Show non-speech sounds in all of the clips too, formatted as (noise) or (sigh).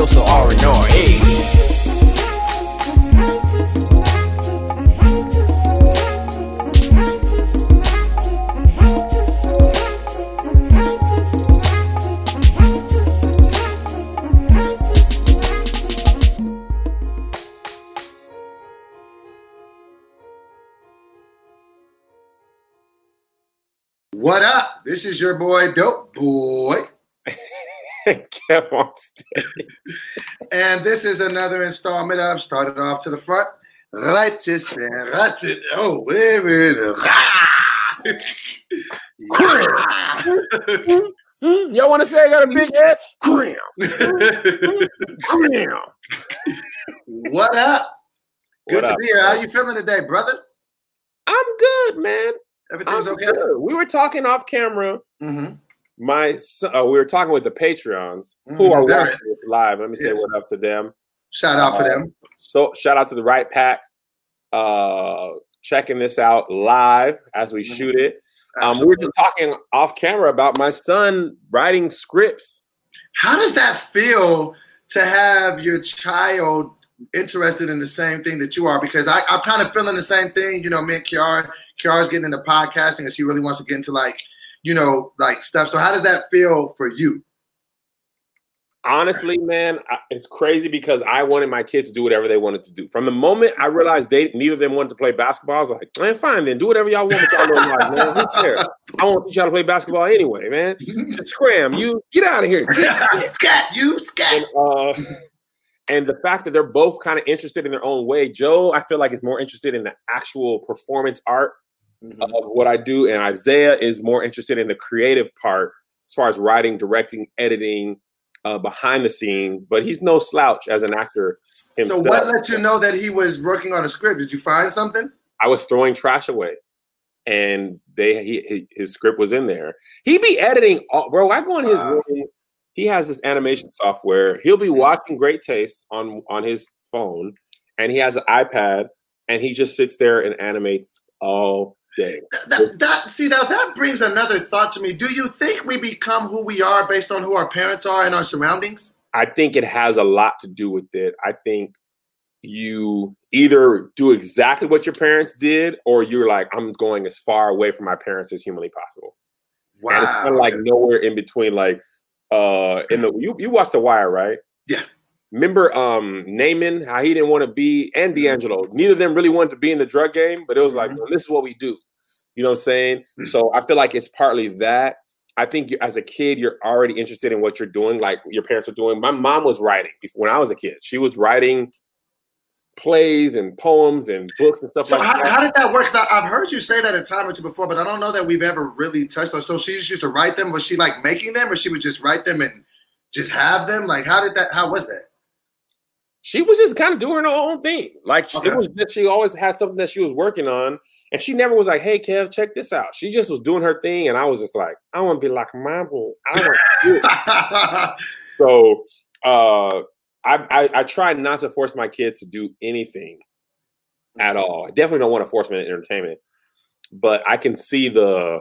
dose of R and R. Hey. What up? This is your boy, Doughboy. (laughs) (laughs) Kev on stage. And this is another installment of Started Off to the Front. Righteous and ratchet. Oh, wait a minute. (laughs) Hmm, Y'all want to say I got a big head? Cram. Cram. what up? Good What to up, be here. How you feeling today, brother? I'm good, man. Everything's I'm okay? good. We were talking off camera. Mm-hmm. My son, uh, we were talking with the Patreons who Mhm, are watching this live. Let me say Yeah. what up to them. Shout out for Uh, them. So shout out to the Right Pack, uh, checking this out live as we Mhm. shoot it. Um, we were just talking off camera about my son writing scripts. How does that feel to have your child interested in the same thing that you are? Because I, I'm kind of feeling the same thing. You know, me and Kiara, Kiara's getting into podcasting and she really wants to get into like, you know, like stuff. So how does that feel for you? honestly, man, I, it's crazy because I wanted my kids to do whatever they wanted to do. From the moment I realized they neither of them wanted to play basketball, I was like, man, fine, then do whatever y'all want with y'all little lives, man. Who cares? I want to teach y'all to play basketball anyway, man. (laughs) Scram, you get out of here. Get (laughs) scat, you scat. and, uh, and the fact that they're both kind of interested in their own way. Joe, I feel like is more interested in the actual performance art Mhm. of what I do, and Isaiah is more interested in the creative part as far as writing, directing, editing, uh, behind the scenes. But he's no slouch as an actor. So what let you know that he was working on a script? Did you find something? I was throwing trash away, and they he, his script was in there. He be editing, all, bro. I go in his Wow. room. He has this animation software. He'll be watching Great Taste on on his phone, and he has an iPad, and he just sits there and animates all day. That, that see that that brings another thought to me. Do you think we become who we are based on who our parents are and our surroundings? I think it has a lot to do with it. I think you either do exactly what your parents did, or you're like, I'm going as far away from my parents as humanly possible. Wow. And it's kind of like nowhere in between. Like, uh, in the you you watched The Wire, right? Yeah. Remember, um, Namond, how he didn't want to be, and Mm-hmm. D'Angelo. Neither of them really wanted to be in the drug game, but it was like, Mhm. well, this is what we do. You know what I'm saying? Mm-hmm. So I feel like it's partly that. I think you, as a kid, you're already interested in what you're doing, like your parents are doing. My mom was writing before, when I was a kid. She was writing plays and poems and books and stuff So like how, that. how did that work? 'Cause I, I've heard you say that a time or two before, but I don't know that we've ever really touched on. So she just used to write them. Was she like making them, or she would just write them and just have them? Like how did that? How was that? she was just kind of doing her own thing. Like Okay. it was just she always had something that she was working on, and she never was like, "Hey, Kev, check this out." She just was doing her thing, and I was just like, "I want to be like mom. I want to do it." (laughs) so uh, I, I I try not to force my kids to do anything at all. I definitely don't want to force them into entertainment, but I can see the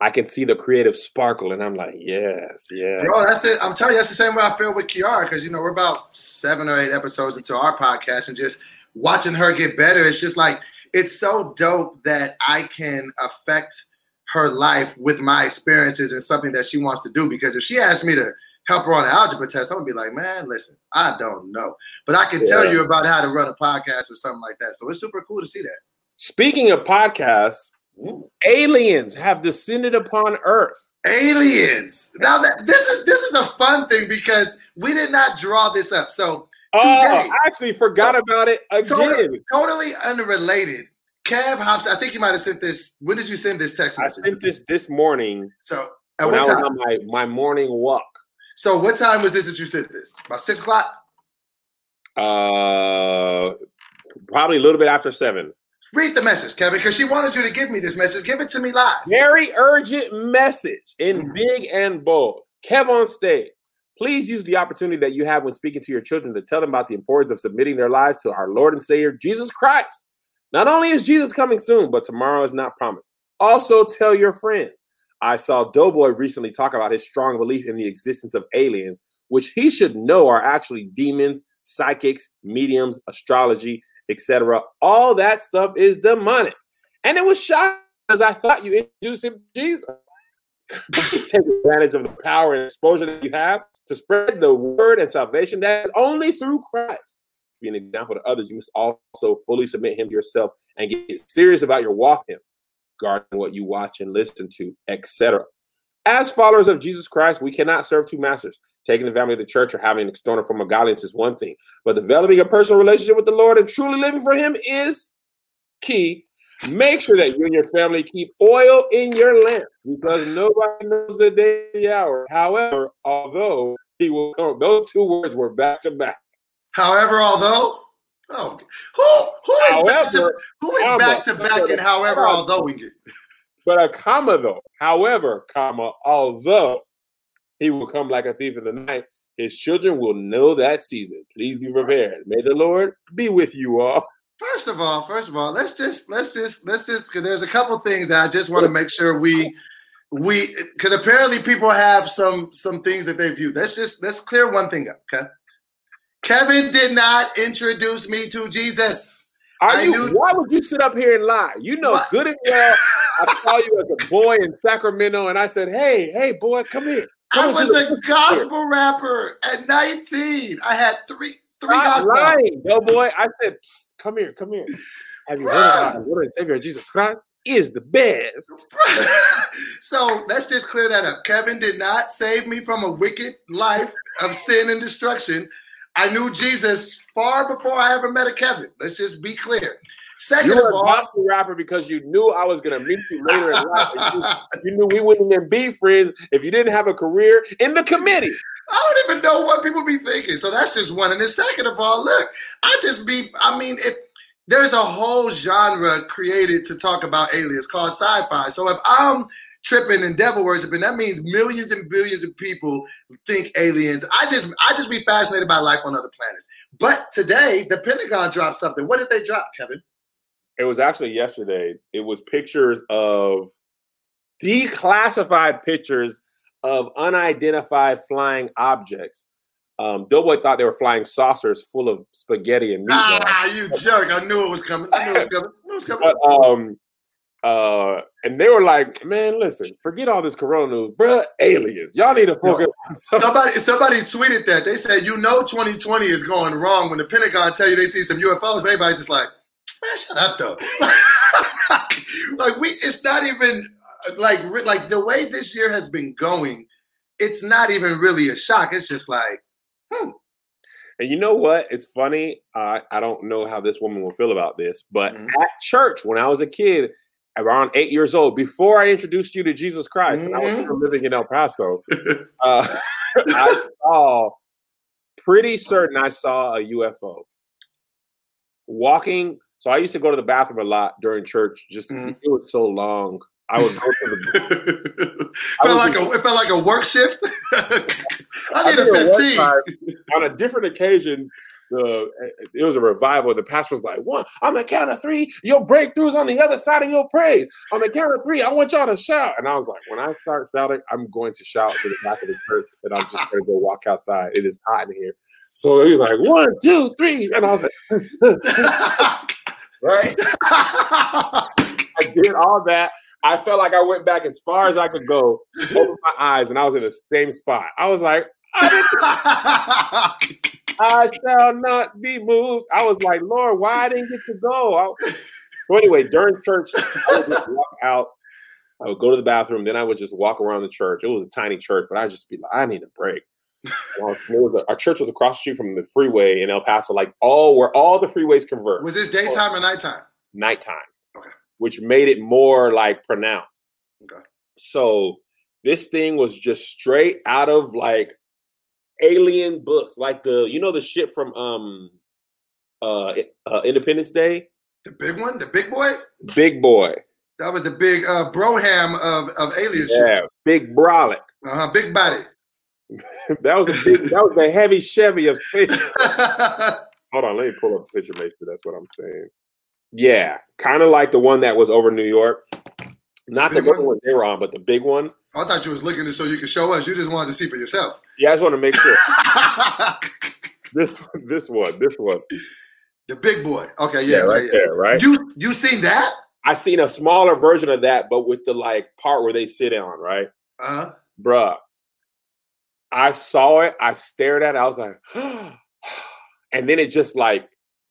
I can see the creative sparkle, and I'm like, yes, yeah. Bro, that's the. I'm telling you, that's the same way I feel with Kiara because you know we're about seven or eight episodes into our podcast, and just watching her get better. It's just like it's so dope that I can affect her life with my experiences and something that she wants to do. Because if she asked me to help her on an algebra test, I'm gonna be like, man, listen, I don't know, but I can tell you about how to run a podcast or something like that. So it's super cool to see that. Speaking of podcasts, Ooh. aliens have descended upon Earth. Aliens. Now that this is this is a fun thing because we did not draw this up. So Oh, Today. I actually forgot about it again. Totally, totally unrelated. Kev Hops, I think you might have sent this. When did you send this text message? I sent this this morning So at what was time? on my, my morning walk. So what time was this that you sent this? About six o'clock. Uh, probably a little bit after seven. Read the message, Kevin, because she wanted you to give me this message. Give it to me live. Very urgent message in Mhm. big and bold. Kev on stage. Please use the opportunity that you have when speaking to your children to tell them about the importance of submitting their lives to our Lord and Savior, Jesus Christ. Not only is Jesus coming soon, but tomorrow is not promised. Also, tell your friends. I saw Doughboy recently talk about his strong belief in the existence of aliens, which he should know are actually demons, psychics, mediums, astrology, etc. All that stuff is demonic. And it was shocking because I thought you introduced him to Jesus. Take advantage of the power and exposure that you have to spread the word and salvation that is only through Christ. Be an example to others. You must also fully submit him to yourself and get serious about your walk him, guarding what you watch and listen to, etc. As followers of Jesus Christ, we cannot serve two masters. Taking the family to church or having an external form of godliness is one thing, but developing a personal relationship with the Lord and truly living for Him is key. Make sure that you and your family keep oil in your lamp because nobody knows the day, the hour. However, although He will come, those two words were back to back. However, although, oh, who who is However, back to, who is comma, back to back and however, comma. although we get But a comma though, however, comma, although he will come like a thief in the night, his children will know that season. Please be prepared. May the Lord be with you all. First of all, first of all, let's just let's just let's just because there's a couple things that I just want to make sure we we because apparently people have some some things that they view. Let's just let's clear one thing up. Okay, Kevin did not introduce me to Jesus. Are I you, knew- why would you sit up here and lie? You know What? good and well. I saw you as a boy in Sacramento, and I said, "Hey, hey, boy, come here." I Come was into the- a gospel rapper at 19. I had three three Stop gospel. lying, no boy. I said, "Psst, "Come here, come here." Have you heard about the Lord and Savior Jesus Christ? Is the best. (laughs) so let's just clear that up. Kevin did not save me from a wicked life of sin and destruction. I knew Jesus far before I ever met a Kevin. Let's just be clear. Second You of were a all, gospel rapper because you knew I was going to meet you later in life. (laughs) You, you knew we wouldn't even be friends if you didn't have a career in the committee. I don't even know what people be thinking. So that's just one. And then second of all, look, I just be, I mean, if there's a whole genre created to talk about aliens called sci-fi. So if I'm tripping and devil worshiping, that means millions and billions of people think aliens. I just I just be fascinated by life on other planets. But today, the Pentagon dropped something. What did they drop, Kevin? It was actually yesterday. It was pictures of declassified pictures of unidentified flying objects. Um, Doughboy thought they were flying saucers full of spaghetti and meatballs. Ah, you jerk. I knew it was coming. I knew it was (laughs) coming. It was coming. But um uh and they were like, man, listen, forget all this corona news, bruh. Aliens. Y'all need to focus. (laughs) Somebody somebody tweeted that. They said, you know 2020 is going wrong when the Pentagon tell you they see some UFOs. Everybody just like, man, shut up though. (laughs) like we it's not even like like the way this year has been going, it's not even really a shock. It's just like, hmm. And you know what? It's funny. Uh, I don't know how this woman will feel about this, but Mhm. at church when I was a kid, around eight years old, before I introduced you to Jesus Christ, and I was Mhm. living in El Paso, (laughs) uh, (laughs) I saw pretty certain I saw a UFO walking. So I used to go to the bathroom a lot during church. Just Mhm. it was so long. I would go to the (laughs) felt was like just- a it felt like a work shift. (laughs) I need a 15. time, on a different occasion, the it was a revival. The pastor was like, "One on the count of three, your breakthroughs on the other side of your praise. On the count of three, I want y'all to shout." And I was like, "When I start shouting, I'm going to shout to the back of the church, and I'm just going to go walk outside. It is hot in here." So he was like, "One, two, three," and I was like, (laughs) "Right." I did all that. I felt like I went back as far as I could go, opened my eyes, and I was in the same spot. I was like, I I shall not be moved. I was like, Lord, why I didn't get to go? I- so anyway, during church, I would just walk out. I would go to the bathroom, then I would just walk around the church. It was a tiny church, but I'd just be like, I need a break. (laughs) Was our church was across the street from the freeway in El Paso, like all where all the freeways converge Was this daytime or nighttime? nighttime. Which made it more like pronounced. Okay. So this thing was just straight out of like alien books, like the you know the ship from um uh, uh Independence Day, The big one, the big boy. Big Boy, That was the big uh, broham of of alien yeah. Big Brolic. Uh huh. Big body. (laughs) that was the big. that was the heavy Chevy of space. (laughs) Hold on, let me pull up a picture, make sure that's what I'm saying. Yeah, kind of like the one that was over New York. Not the little one? one they were on, but the big one. I thought you was looking to so you could show us. You just wanted to see for yourself. Yeah, I just want to make sure (laughs) this this one, this one. the big boy. Okay, yeah, right yeah, yeah. there, right. You you seen that? I seen a smaller version of that, but with the like part where they sit on, right, Uh huh. bruh. I saw it. I stared at it. I was like, (gasps) and then it just like,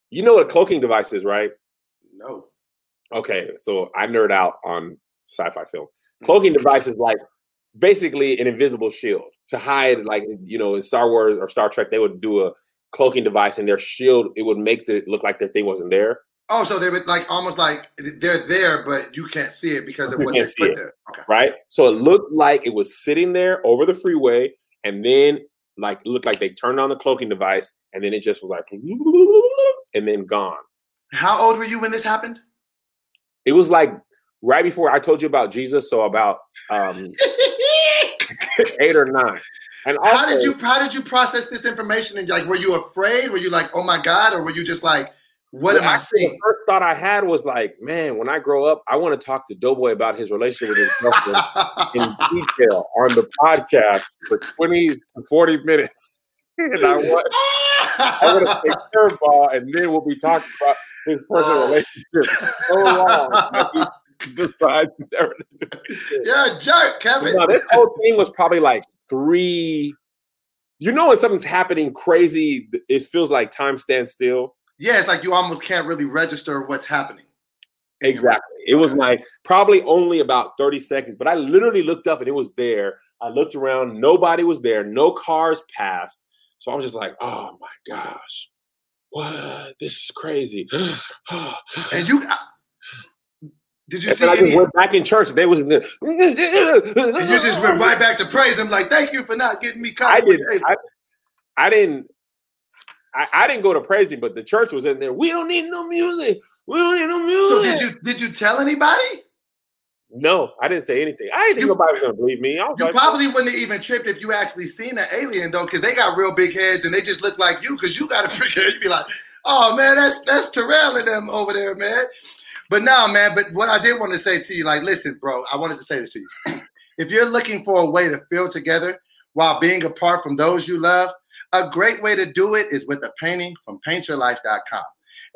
you know what cloaking device is, right? No. Okay, so I nerd out on sci-fi film. Mm-hmm. Cloaking device is like basically an invisible shield to hide, like you know, in Star Wars or Star Trek, they would do a cloaking device, and their shield it would make it look like their thing wasn't there. Oh, so they would like almost like they're there, but you can't see it because of You what they put it. there. Okay. right? So it looked like it was sitting there over the freeway, and then like looked like they turned on the cloaking device, and then it just was like, (laughs) and then gone. How old were you when this happened? It was like right before I told you about Jesus, so about um, (laughs) eight or nine. And also, how did you how did you process this information? And like, were you afraid? Were you like, oh my god, or were you just like, what Well, am I seeing? The first thought I had was like, man, when I grow up, I want to talk to Doughboy about his relationship with his girlfriend in (laughs) detail on the podcast for 20 to 40 minutes. (laughs) and I want, I want to say curveball, and then we'll be talking about his personal uh, relationship so long that he decides never to do it. You're a jerk, Kevin. No, this whole thing was probably like three. You know, when something's happening crazy, it feels like time stands still. yeah, it's like you almost can't really register what's happening. Exactly. It was like probably only about 30 seconds, but I literally looked up and it was there. I looked around, nobody was there, no cars passed. So I was just like, oh my gosh, what? This is crazy. (sighs) And you uh, did you And see I just went back in church. They was in the. And you just went right back to praise him, like, thank you for not getting me caught. I did. David." I, I didn't. I, I didn't go to praising, but the church was in there. We don't need no music. We don't need no music. So did you did you tell anybody? No, I didn't say anything. I didn't think You- nobody was gonna believe me. You like, probably wouldn't have even tripped if you actually seen an alien though, because they got real big heads and they just look like you. Because you got a (laughs) big head, you'd be like, "Oh man, that's that's Terrell and them over there, man." But no, man. But what I did want to say to you, like, listen, bro, I wanted to say this to you. (clears throat) if you're looking for a way to feel together while being apart from those you love, a great way to do it is with a painting from PaintYourLife.com.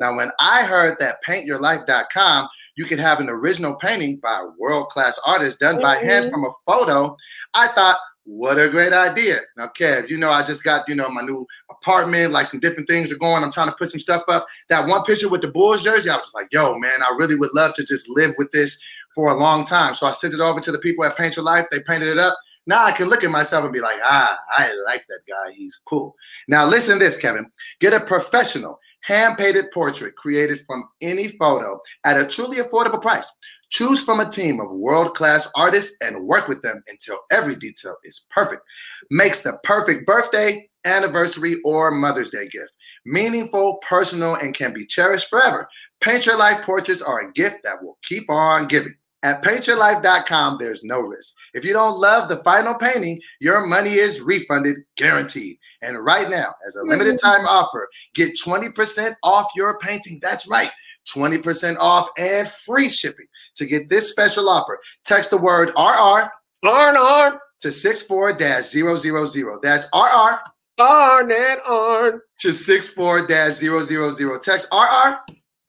Now, when I heard that PaintYourLife.com, you could have an original painting by a world-class artist done by hand Mhm. from a photo, I thought, what a great idea. Now, Kev, you know, I just got, you know, my new apartment, like some different things are going. I'm trying to put some stuff up. That one picture with the Bulls jersey, I was like, yo, man, I really would love to just live with this for a long time. So I sent it over to the people at Paint Your Life. They painted it up. Now I can look at myself and be like, ah, I like that guy. He's cool. Now listen to this, Kevin. Get a professional, hand-painted portrait created from any photo at a truly affordable price. Choose from a team of world-class artists and work with them until every detail is perfect. Makes the perfect birthday, anniversary, or Mother's Day gift. Meaningful, personal, and can be cherished forever. Paint Your Life portraits are a gift that will keep on giving. At paintyourlife.com, there's no risk. If you don't love the final painting, your money is refunded, guaranteed. And right now, as a mm-hmm. limited time offer, get 20% off your painting. That's right, 20% off and free shipping. To get this special offer, text the word RR Arn, to 64-000. That's RR Arn, and Arn, to 64-000. Text RR Arn,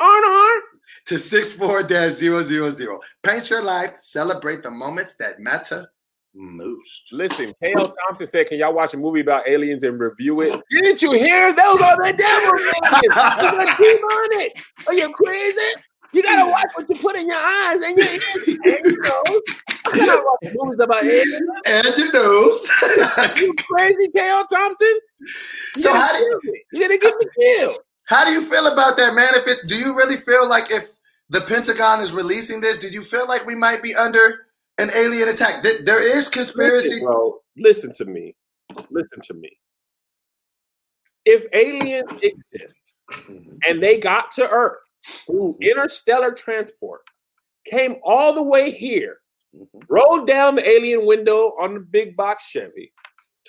Arn. To 64-000. Paint your life, celebrate the moments that matter most. Listen, K.L. Thompson said, "Can y'all watch a movie about aliens and review it?" (laughs) Didn't you hear? Those are the devil aliens. You gotta keep on it. Are you crazy? You gotta watch what you put in your eyes and your ears and your nose. You gotta watch movies about aliens. And your nose. (laughs) You crazy, K.L. Thompson? You So how do you- kill me. You gotta get me killed. How do you feel about that, man? If it, do you really feel like if the Pentagon is releasing this, do you feel like we might be under an alien attack? There is conspiracy. Listen, bro, listen to me. Listen to me. If aliens exist mm-hmm. and they got to Earth through interstellar transport, came all the way here, mm-hmm. rolled down the alien window on the big box Chevy,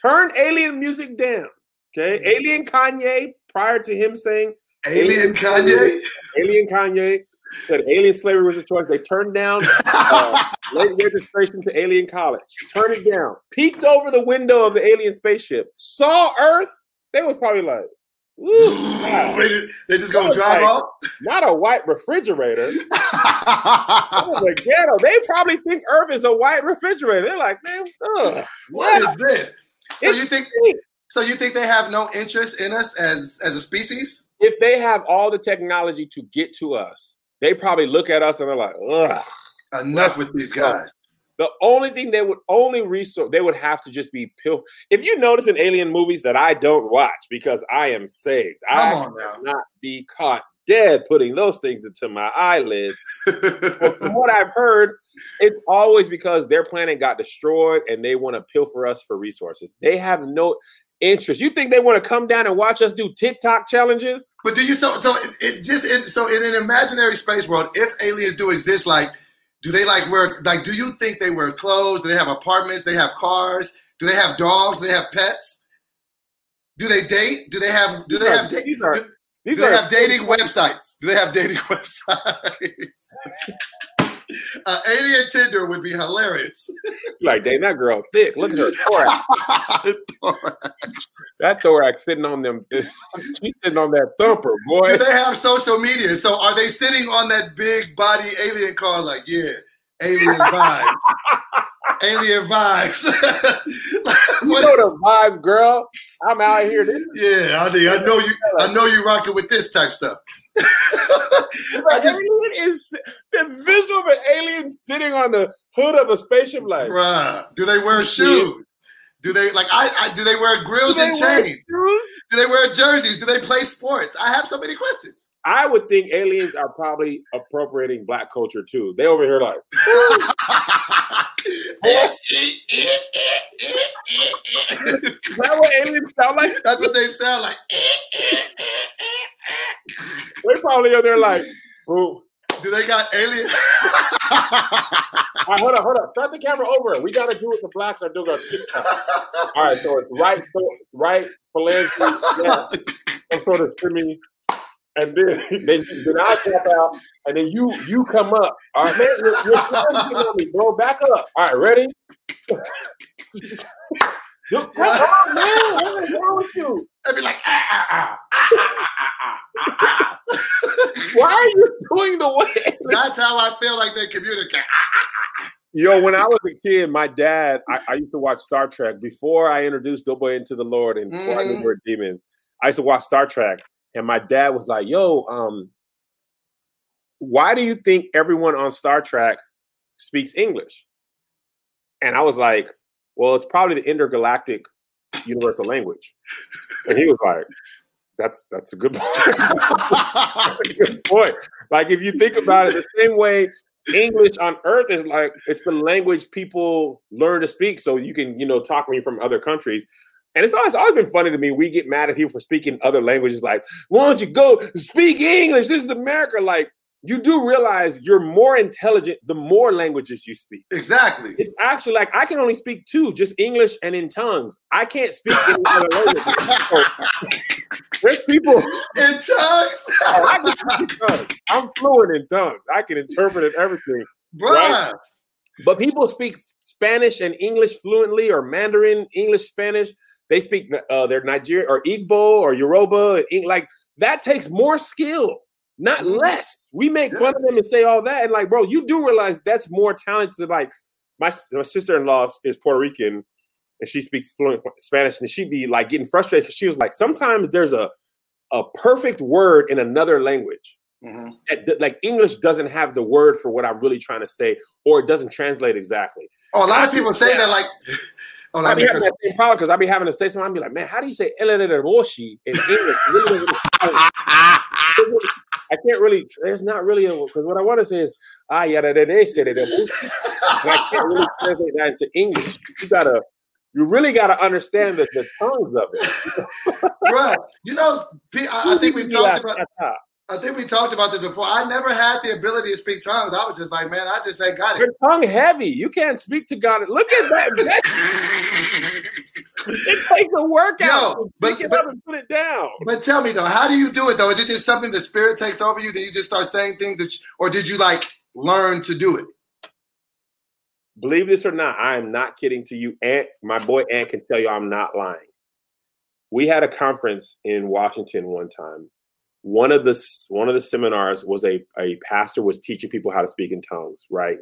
turned alien music down. Okay, mm-hmm. alien Kanye, prior to him saying Alien Kanye. alien Kanye said alien slavery was a choice. They turned down uh, (laughs) late registration to alien college, turned it down, peeked over the window of the alien spaceship, saw Earth. They was probably like, "Ooh, they, just gonna drive like- off. not a white refrigerator." That was a (laughs) ghetto. They probably think Earth is a white refrigerator. They're like, man, ugh. what is this? So It's you think? stinks. So you think they have no interest in us as as a species? if they have all the technology to get to us, they probably look at us and they're like, ugh. Enough with these guys. The only thing they would only resource they would have to just be pill. If you notice in alien movies that I don't watch because I am saved, I Come on now. not be caught dead putting those things into my eyelids. (laughs) From what I've heard, it's always because their planet got destroyed and they want to pilfer us for resources. They have no interest. You think they want to come down and watch us do TikTok challenges? But do you so so it, it just in, so in an imaginary space world, if aliens do exist, like do they like wear like do you think they wear clothes? Do they have apartments? They have cars? Do they have dogs? Do they have pets? Do they date? Do they have do they are- have da- these are- do, These do they are have dating (laughs) websites? Do they have dating (laughs) websites? (laughs) (laughs) uh, alien Tinder would be hilarious. (laughs) like, dang, that girl thick. Look at her thorax. (laughs) That thorax sitting on them. She's sitting on that thumper, boy. Do they have social media? So are they sitting on that big body alien car like, yeah, alien vibes. alien vibes. You know the vibes, girl. I'm out here. This yeah, I, I know you I know you rocking with this type stuff. (laughs) I just alien is the visual of an alien sitting on the hood of a spaceship. Like, bruh, do they wear shoes? Do they like I, I do they wear grills they and chains? Do they wear jerseys? Do they play sports? I have so many questions. I would think aliens are probably appropriating black culture too. They over here like, (laughs) eh, eh, eh, is that what aliens sound like? That's what they sound like. They probably are there like, boo. Do they got aliens? (laughs) All right, hold up, hold up. Start the camera over. We gotta do what the blacks are doing All right, so it's right, so right, phalange, yeah, some sort of shimmy, and then then, then I jump out, and then you you come up. All right, man, you're, you're me, bro. Back up. All right, ready? Look, press man. What is wrong with you? I'd be like, ah ah ah, ah, ah, ah, why are you doing the way? That's how I feel like they communicate. Yo, when I was a kid, my dad, I, I, used to watch Star Trek before I introduced Doughboy into the Lord and before mm-hmm. I knew mm-hmm. we demons. I used to watch Star Trek, and my dad was like, "Yo, um, why do you think everyone on Star Trek speaks English?" And I was like, "Well, it's probably the intergalactic universal language." And he was like, "That's that's a good point." (laughs) Good point. Like if you think about it, the same way English on Earth is like it's the language people learn to speak, so you can you know talk when you're from other countries. And it's always always been funny to me. We get mad at people for speaking other languages. Like, why don't you go speak English? This is America. Like, you do realize you're more intelligent the more languages you speak. exactly. It's actually like I can only speak two, just English and in tongues. I can't speak any other (laughs) language. So, there's people. In tongues. (laughs) Oh, I can speak in tongues. I'm fluent in tongues. I can interpret everything. Bruh. Right. But people speak Spanish and English fluently, or Mandarin, English, Spanish. They speak uh, they're Nigerian or Igbo or Yoruba. Like that takes more skill, not Mhm. less. We make fun of them and say all that, and like, bro, you do realize that's more talented. Like my, my sister-in-law is Puerto Rican, and she speaks fluent Spanish, and she'd be like getting frustrated because she was like, sometimes there's a a perfect word in another language Mhm. that, that, like English doesn't have the word for what I'm really trying to say, or it doesn't translate exactly. Oh, a lot of people say that like. Oh, I be having that same problem because I be having to say something. I be like, man, how do you say "eleleboshi" in English? (laughs) I can't really. There's not really a because what I want to say is ah yeah they say that, I can't really translate that into English. You gotta, you really gotta understand the, the tongues of it. (laughs) Bruh, you know, I, I think we talked about. I think we talked about this before. I never had the ability to speak tongues. I was just like, man, I just ain't got it. Your tongue heavy. You can't speak to God. Look at that. (laughs) That- It takes a workout Yo, to but- but- up and put it down. But tell me though, how do you do it though? Is it just something the spirit takes over you that you just start saying things that, you, or did you like learn to do it? believe this or not, I am not kidding to you. Ant, my boy Ant can tell you I'm not lying. We had a conference in Washington one time. One of the one of the seminars was a a pastor was teaching people how to speak in tongues, right?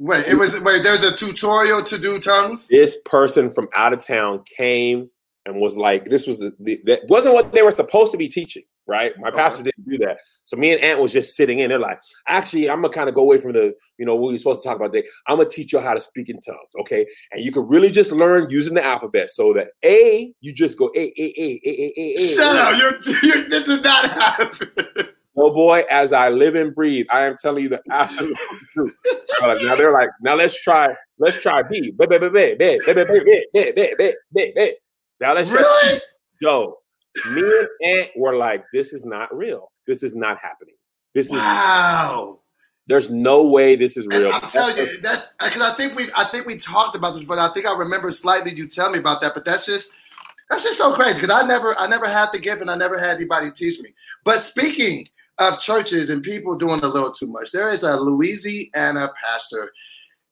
Wait, it was wait. There's a tutorial to do tongues. This person from out of town came and was like, "This was the, that wasn't what they were supposed to be teaching." Right? My pastor didn't do that. So me and Aunt was just sitting in. They're like, "Actually, I'm gonna kind of go away from the you know what we're supposed to talk about today. I'm gonna teach you how to speak in tongues, okay? And you can really just learn using the alphabet. So that A, you just go A, A A A A A A. Shut up! You're, you're this is not happening. Oh boy, as I live and breathe, I am telling you the absolute truth. now they're like, now let's try, let's try B. B, B, B, B, B, B, B, B, B, B, B, B, B, B. Now let's really? yo. Me and Aunt were like, this is not real. This is not happening. This wow. is wow. There's no way this is real. I'm telling you, that's because I think we I think we talked about this, but I think I remember slightly you tell me about that. But that's just that's just so crazy because I never I never had to give, and I never had anybody teach me. But speaking of churches and people doing a little too much. There is a Louisiana pastor,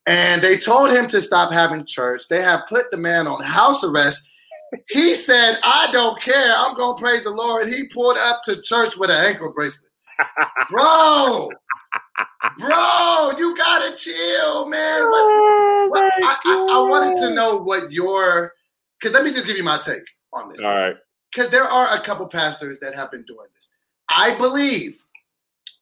and they told him to stop having church. They have put the man on house arrest. He said, I don't care. I'm going to praise the Lord. He pulled up to church with an ankle bracelet. (laughs) Bro, bro, you got to chill, man. Oh, what, I, I, I wanted to know what your, because let me just give you my take on this. All right. Because there are a couple pastors that have been doing this. I believe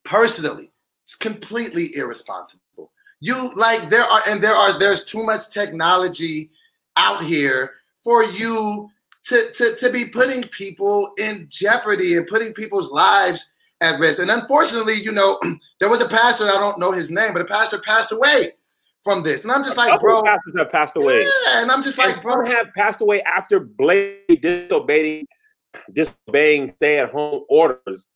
personally it's completely irresponsible. You like there are and there are there's too much technology out here for you to, to, to be putting people in jeopardy and putting people's lives at risk. And unfortunately, you know, (clears throat) there was a pastor, I don't know his name, but a pastor passed away from this. And I'm just like, bro. Pastors have passed away. Yeah, and I'm just like, bro. Have passed away after blatantly disobeying, disobeying stay at home orders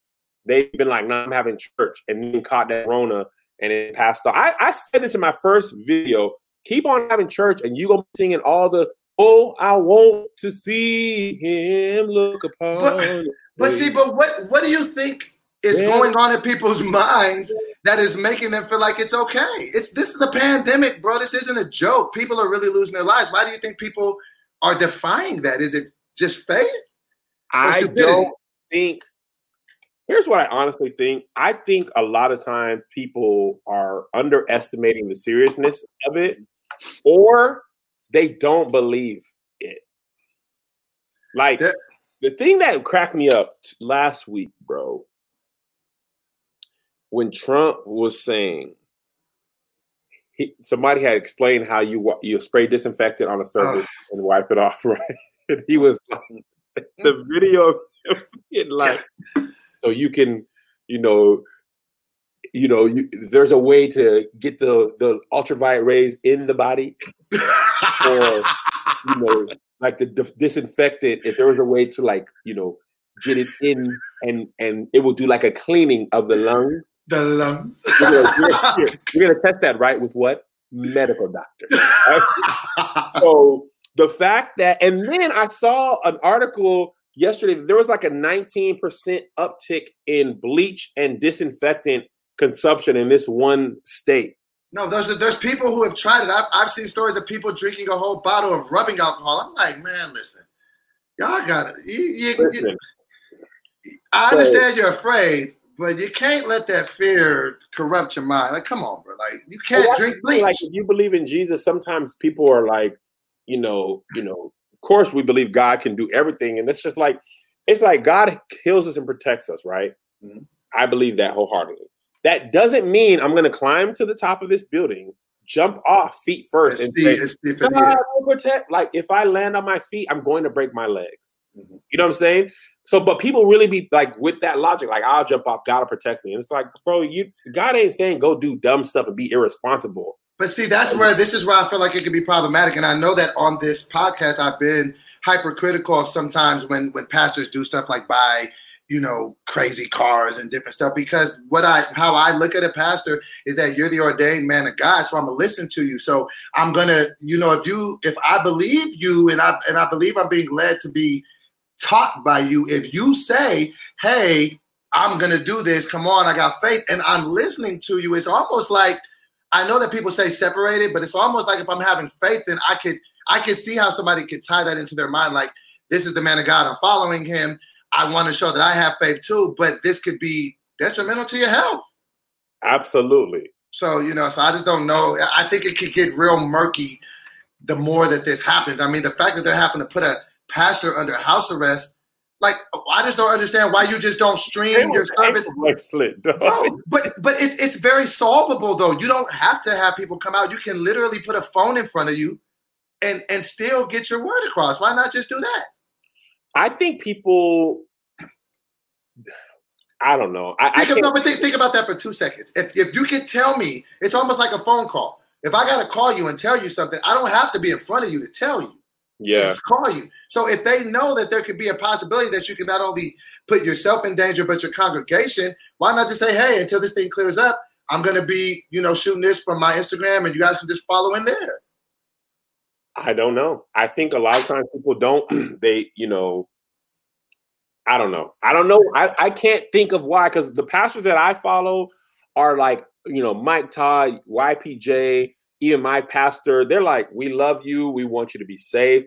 they've been like, no, I'm having church, and then caught that Rona and it passed off. I, I said this in my first video. Keep on having church, and you gonna be singing all the oh, I want to see him look upon. But, but see, but what what do you think is yeah. going on in people's minds that is making them feel like it's okay? It's this is a pandemic, bro. This isn't a joke. People are really losing their lives. Why do you think people are defying that? Is it just faith? I don't think Here's what I honestly think. I think a lot of times people are underestimating the seriousness of it, or they don't believe it. Like the thing that cracked me up last week, bro, when Trump was saying he, somebody had explained how you you spray disinfectant on a surface and wipe it off, (laughs) right? And he was like, mm. the video of him being like so you can, you know, you know, you, there's a way to get the the ultraviolet rays in the body, (laughs) or you know, like the disinfectant. If there was a way to like, you know, get it in and and it will do like a cleaning of the lungs. The lungs. We're gonna, we're, we're gonna test that right with what medical doctor. Right? (laughs) so the fact that, and then I saw an article yesterday there was like a 19% uptick in bleach and disinfectant consumption in this one state. No, there's there's people who have tried it. I've, I've seen stories of people drinking a whole bottle of rubbing alcohol. I'm like, man, listen, y'all got it. I understand so, you're afraid, but you can't let that fear corrupt your mind. Like, come on, bro. Like, you can't well, drink bleach. Like, if you believe in Jesus, sometimes people are like, you know, you know, course we believe God can do everything. And it's just like, it's like God heals us and protects us, right? Mm-hmm. I believe that wholeheartedly. That doesn't mean I'm going to climb to the top of this building, jump off feet first, and see, say, God protect. Like if I land on my feet, I'm going to break my legs. Mm-hmm. You know what I'm saying? So, but people really be like with that logic, like I'll jump off, God will protect me. And it's like, bro, you God ain't saying go do dumb stuff and be irresponsible. But see, that's where this is where I feel like it could be problematic. And I know that on this podcast, I've been hypercritical of sometimes when when pastors do stuff like buy, you know, crazy cars and different stuff. Because what I how I look at a pastor is that you're the ordained man of God, so I'm gonna listen to you. So I'm gonna, you know, if you if I believe you and I and I believe I'm being led to be taught by you, if you say, hey, I'm gonna do this, come on, I got faith, and I'm listening to you, it's almost like I know that people say separated, but it's almost like if I'm having faith, then I could I could see how somebody could tie that into their mind, like this is the man of God. I'm following him. I want to show that I have faith too, but this could be detrimental to your health. Absolutely. So you know, so I just don't know. I think it could get real murky the more that this happens. I mean, the fact that they're having to put a pastor under house arrest like I just don't understand why you just don't stream your service. Bracelet, Bro, but but it's it's very solvable though. You don't have to have people come out. You can literally put a phone in front of you and and still get your word across. Why not just do that? I think people I don't know. I, think, I no, but think, think about that for two seconds. If if you can tell me, it's almost like a phone call. If I gotta call you and tell you something, I don't have to be in front of you to tell you. Yeah. Just call you. So if they know that there could be a possibility that you can not only put yourself in danger but your congregation, why not just say, hey, until this thing clears up, I'm gonna be, you know, shooting this from my Instagram and you guys can just follow in there. I don't know. I think a lot of times people don't. (clears throat) They, you know, I don't know. I don't know. I, I can't think of why because the pastors that I follow are like, you know, Mike Todd, YPJ, even my pastor. They're like, we love you. We want you to be safe.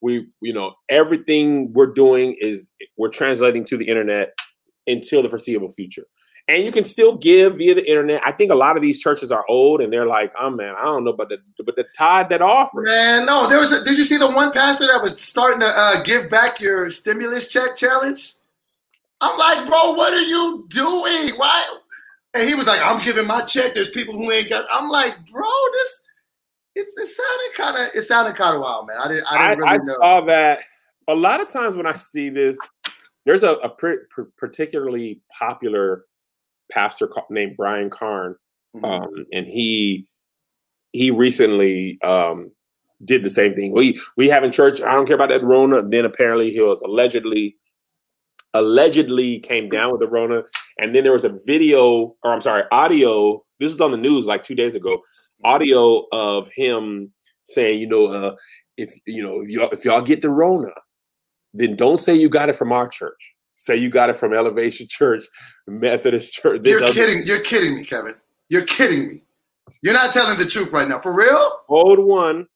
We, you know, everything we're doing is we're translating to the internet until the foreseeable future. And you can still give via the internet. I think a lot of these churches are old and they're like, oh man, I don't know, but the but the tide that offers. Man, no, there was. A, did you see the one pastor that was starting to uh, give back your stimulus check challenge? I'm like, bro, what are you doing? Why? And he was like, I'm giving my check. There's people who ain't got. I'm like, bro, this it's it sounded kind of it sounded kind of wild, man. I didn't I I, didn't I really know. saw that a lot of times when I see this, there's a, a pre- pre- particularly popular pastor named Brian Karn, Mhm. um, and he he recently um, did the same thing. We we have in church. I don't care about that Rona. Then apparently he was allegedly allegedly came down with the Rona, and then there was a video, or I'm sorry, audio. This was on the news like two days ago. Audio of him saying, you know, uh, if you know if y'all if y'all get the Rona, then don't say you got it from our church. Say you got it from Elevation Church, Methodist Church. You're other- kidding. You're kidding me, Kevin. You're kidding me. You're not telling the truth right now. For real? Old one.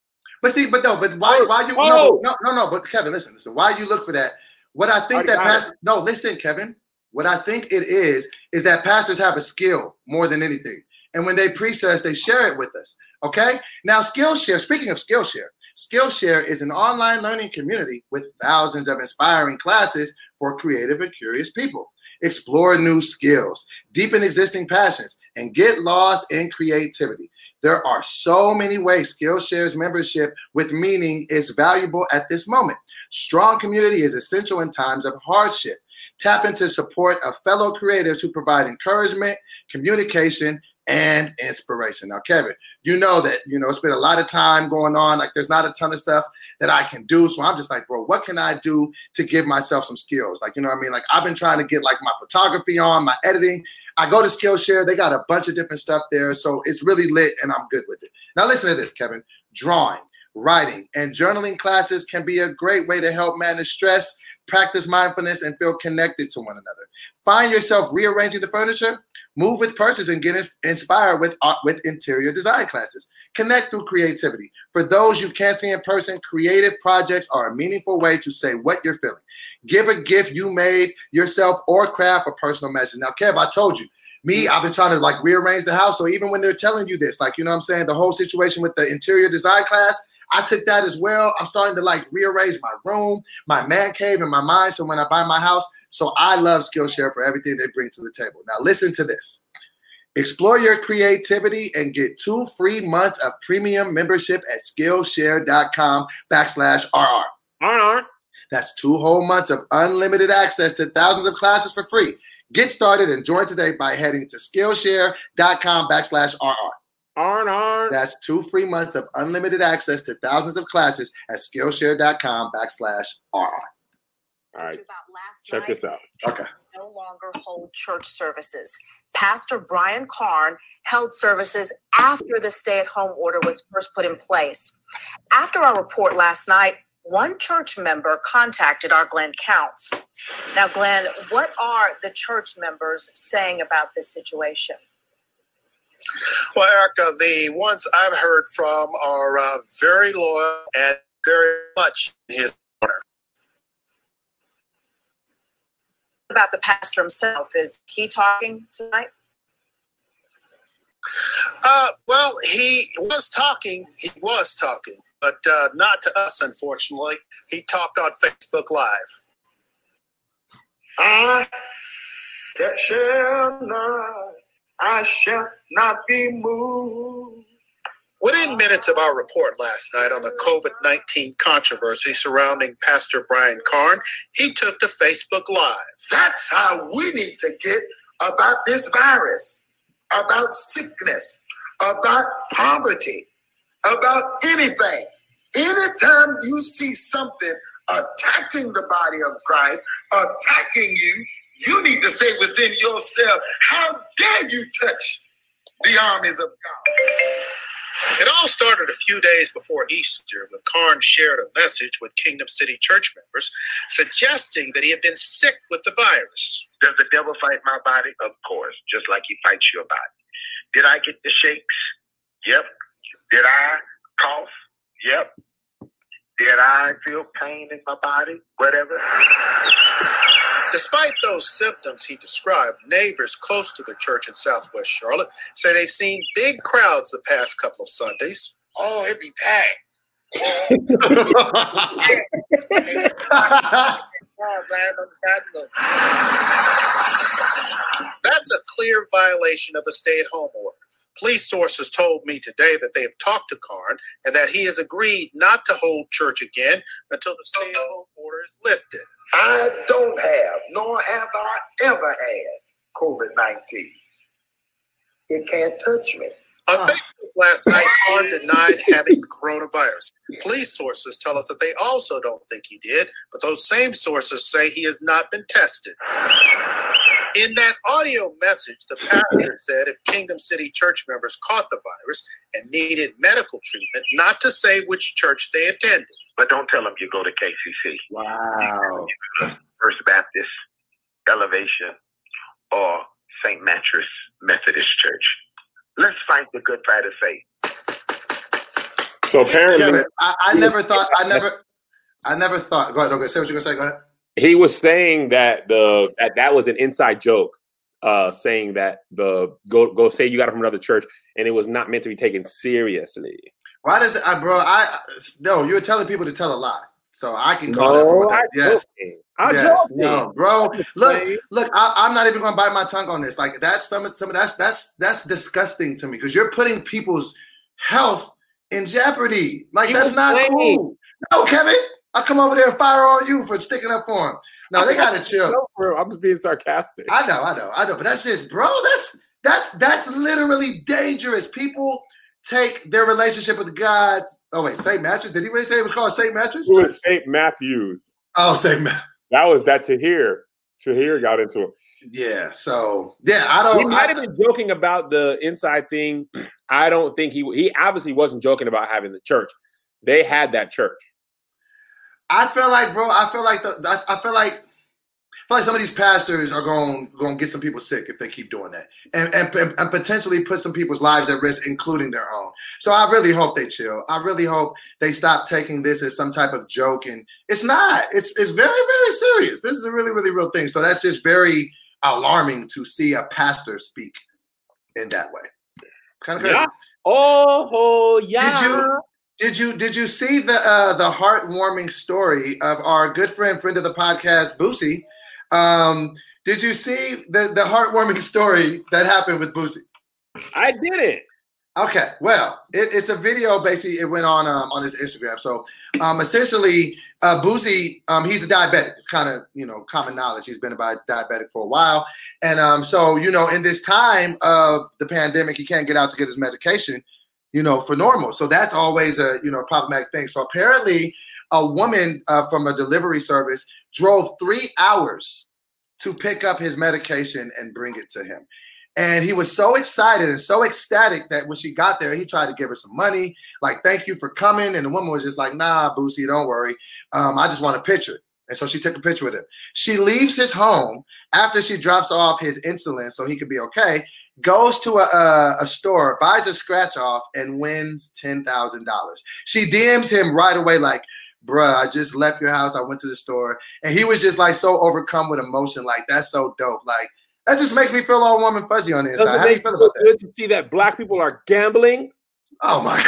But see, but no, but why why you Oh. no, no, no, no, but Kevin, listen, listen. Why you look for that? What I think Already that pastor no, listen, Kevin. What I think it is is that pastors have a skill more than anything. And when they preach us, they share it with us. Okay? Now, Skillshare, speaking of Skillshare, Skillshare is an online learning community with thousands of inspiring classes for creative and curious people. Explore new skills, deepen existing passions, and get lost in creativity. There are so many ways Skillshare's membership with meaning is valuable at this moment. Strong community is essential in times of hardship. Tap into support of fellow creatives who provide encouragement, communication, and inspiration. Now, Kevin, you know that you know it's been a lot of time going on. Like, there's not a ton of stuff that I can do. So I'm just like, bro, what can I do to give myself some skills? Like, you know what I mean? Like, I've been trying to get like my photography on, my editing. I go to Skillshare. They got a bunch of different stuff there, so it's really lit, and I'm good with it. Now, listen to this, Kevin. Drawing, writing, and journaling classes can be a great way to help manage stress, practice mindfulness, and feel connected to one another. Find yourself rearranging the furniture, move with purses, and get inspired with art, with interior design classes. Connect through creativity. For those you can't see in person, creative projects are a meaningful way to say what you're feeling. Give a gift you made yourself or craft a personal message. Now, Kev, I told you, me, I've been trying to like rearrange the house. So even when they're telling you this, like, you know what I'm saying, the whole situation with the interior design class, I took that as well. I'm starting to like rearrange my room, my man cave, and my mind. So when I buy my house, so I love Skillshare for everything they bring to the table. Now, listen to this. Explore your creativity and get two free months of premium membership at Skillshare.com backslash RR. Aren't. That's two whole months of unlimited access to thousands of classes for free. Get started and join today by heading to Skillshare.com backslash RR. Aren't. That's two free months of unlimited access to thousands of classes at Skillshare.com backslash RR. All right. about last Check night this out. Okay. no longer hold church services. Pastor Brian Karn held services after the stay at home order was first put in place. After our report last night, one church member contacted our Glenn Counts. Now, Glenn, what are the church members saying about this situation? Well, Erica, the ones I've heard from are uh, very loyal and very much in his About the pastor himself, is he talking tonight? Uh, well, he was talking. He was talking, but uh, not to us, unfortunately. He talked on Facebook Live. I that shall not, I shall not be moved. Within minutes of our report last night on the COVID 19 controversy surrounding Pastor Brian Carn, he took to Facebook Live. That's how we need to get about this virus, about sickness, about poverty, about anything. Anytime you see something attacking the body of Christ, attacking you, you need to say within yourself, How dare you touch the armies of God? It all started a few days before Easter when Carn shared a message with Kingdom City church members suggesting that he had been sick with the virus. Does the devil fight my body? Of course, just like he fights your body. Did I get the shakes? Yep. Did I cough? Yep. Did I feel pain in my body? Whatever. Despite those symptoms he described, neighbors close to the church in Southwest Charlotte say they've seen big crowds the past couple of Sundays. Oh, it be packed. That's a clear violation of the stay at home order. Police sources told me today that they have talked to Carn and that he has agreed not to hold church again until the stay at home order is lifted. I don't have, nor have I ever had COVID 19. It can't touch me. On Facebook last night, Carn denied having the coronavirus. Police sources tell us that they also don't think he did, but those same sources say he has not been tested. In that audio message, the pastor said if Kingdom City church members caught the virus and needed medical treatment, not to say which church they attended. But don't tell them you go to KCC, wow. First Baptist, Elevation, or St. Mattress Methodist Church. Let's fight the good fight of faith. So apparently, Kevin, I, I never thought. I never. I never thought. Go ahead. Okay, say what you're gonna say. Go ahead. He was saying that the that that was an inside joke, uh, saying that the go go say you got it from another church, and it was not meant to be taken seriously. Why does I, bro? I no. You're telling people to tell a lie, so I can call No, that yes. joking. I yes, joking. no, bro. Look, look. I, I'm not even gonna bite my tongue on this. Like that's some, some that's that's that's disgusting to me because you're putting people's health in jeopardy. Like that's not playing. cool. No, Kevin, I'll come over there and fire on you for sticking up for him. No, they gotta (laughs) chill. No, I'm just being sarcastic. I know, I know, I know, but that's just, bro. That's that's that's literally dangerous. People take their relationship with God. Oh wait, Saint Mattress. Did he really say it was called Saint Mattress? It was St. Matthews. Oh, Saint Mattress. That was that to hear. To hear got into it. Yeah. So yeah, I don't. He might I, have been joking about the inside thing. (clears throat) I don't think he he obviously wasn't joking about having the church. They had that church. I feel like, bro. I feel like the. I, I feel like. I feel like some of these pastors are going going to get some people sick if they keep doing that, and, and and potentially put some people's lives at risk, including their own. So I really hope they chill. I really hope they stop taking this as some type of joke, and it's not. It's it's very very serious. This is a really really real thing. So that's just very alarming to see a pastor speak in that way. Kind of crazy. Yeah. Oh, oh yeah. Did you did you did you see the uh, the heartwarming story of our good friend friend of the podcast Boosie? Um, did you see the the heartwarming (laughs) story that happened with Boosie? I didn't. Okay, well, it, it's a video. Basically, it went on um, on his Instagram. So, um, essentially, uh, Boosie, um, he's a diabetic. It's kind of you know common knowledge. He's been a diabetic for a while, and um, so you know, in this time of the pandemic, he can't get out to get his medication, you know, for normal. So that's always a you know problematic thing. So apparently, a woman uh, from a delivery service drove three hours to pick up his medication and bring it to him. And he was so excited and so ecstatic that when she got there, he tried to give her some money, like, thank you for coming. And the woman was just like, nah, Boosie, don't worry. Um, I just want a picture. And so she took a picture with him. She leaves his home after she drops off his insulin so he could be okay. Goes to a, a, a store, buys a scratch off, and wins ten thousand dollars. She DMs him right away, like, "Bruh, I just left your house. I went to the store," and he was just like so overcome with emotion, like that's so dope. Like that just makes me feel all warm and fuzzy on the inside. Doesn't How do you feel about that? good to see that black people are gambling? Oh my god.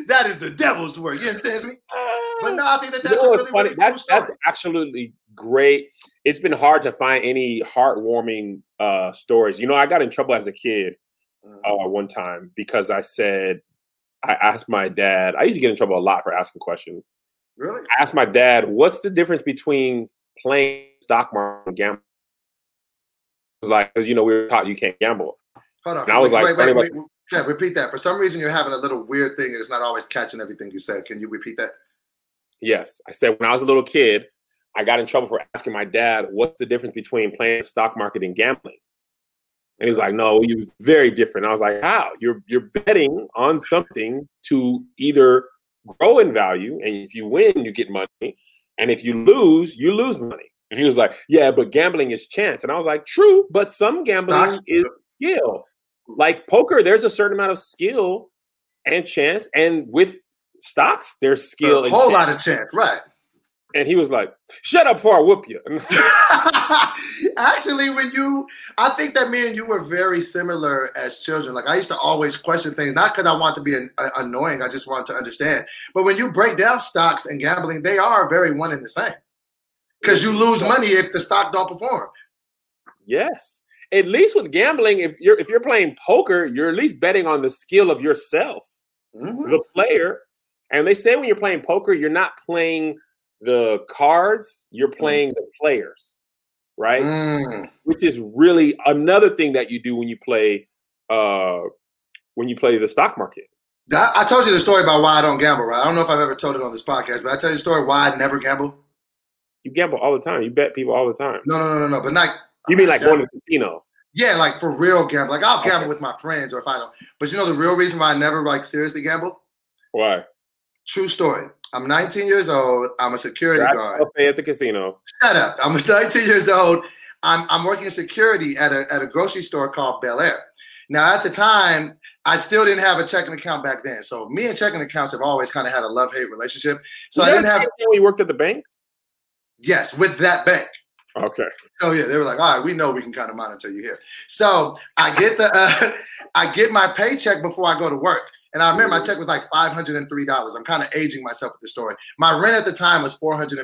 (laughs) that is the devil's work. You understand me? Ah. But no, I think that You that's know a really, funny? really cool that's, story. that's absolutely great. It's been hard to find any heartwarming uh, stories. You know, I got in trouble as a kid Mm. uh, one time because I said, I asked my dad, I used to get in trouble a lot for asking questions. Really? I asked my dad, what's the difference between playing stock market and gambling? It was like, because, you know, we were taught you can't gamble. Hold on. And I was wait, like, wait, wait, funny wait, Yeah, repeat that. For some reason, you're having a little weird thing, and it's not always catching everything you said. Can you repeat that? Yes. I said, when I was a little kid, I got in trouble for asking my dad, what's the difference between playing stock market and gambling? And he was like, no, he was very different. I was like, how? You're you're betting on something to either grow in value, and if you win, you get money, and if you lose, you lose money. And he was like, yeah, but gambling is chance. And I was like, true, but some gambling Stocks- is skill. Like poker, there's a certain amount of skill and chance, and with stocks, there's skill a whole lot of chance, right? And he was like, "Shut up, before I whoop you." (laughs) (laughs) Actually, when you, I think that me and you were very similar as children. Like I used to always question things, not because I want to be an, a- annoying. I just want to understand. But when you break down stocks and gambling, they are very one and the same. Because you lose money if the stock don't perform. yes, at least with gambling, if you're if you're playing poker, you're at least betting on the skill of yourself, Mhm. the player. And they say when you're playing poker, you're not playing the cards, you're playing the players, right? Mm. Which is really another thing that you do when you play uh when you play the stock market. I, I told you the story about why I don't gamble, right? I don't know if I've ever told it on this podcast, but I tell you the story why I never gamble. You gamble all the time. You bet people all the time. No, no, no, no, no. But not. You mean like going to the casino? Yeah, like for real gamble. Like I'll gamble Okay. with my friends or if I don't. But you know the real reason why I never like seriously gamble? Why? True story. I'm 19 years old. I'm a security That's guard. buffet at the casino. Shut up. I'm (laughs) 19 years old. I'm, I'm working security at a, at a grocery store called Bel Air. Now, at the time, I still didn't have a checking account back then. So me and checking accounts have always kind of had a love hate relationship. So I didn't have, you worked at the bank. yes, with that bank. Okay. So yeah, they were like, all right, we know we can kind of monitor you here. So I get the uh, (laughs) I get my paycheck before I go to work. And I remember my mm-hmm. check was like $503. I'm kind of aging myself with this story. My rent at the time was $450.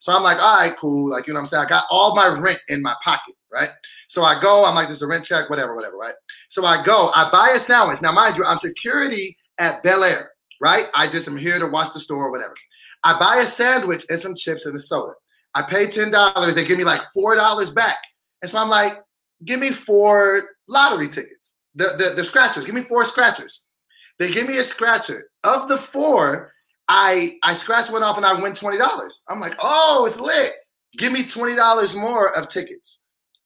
So I'm like, all right, cool. Like, you know what I'm saying? I got all my rent in my pocket, right? So I go, I'm like, this is a rent check, whatever, whatever, right? So I go, I buy a sandwich. Now, mind you, I'm security at Bel Air, right? I just am here to watch the store or whatever. I buy a sandwich and some chips and a soda. I pay $10. They give me like $4 back. And so I'm like, give me four lottery tickets, the, the, the scratchers. Give me four scratchers. They give me a scratcher. Of the four, I I scratched one off and I win $20. I'm like, oh, it's lit. Give me $20 more of tickets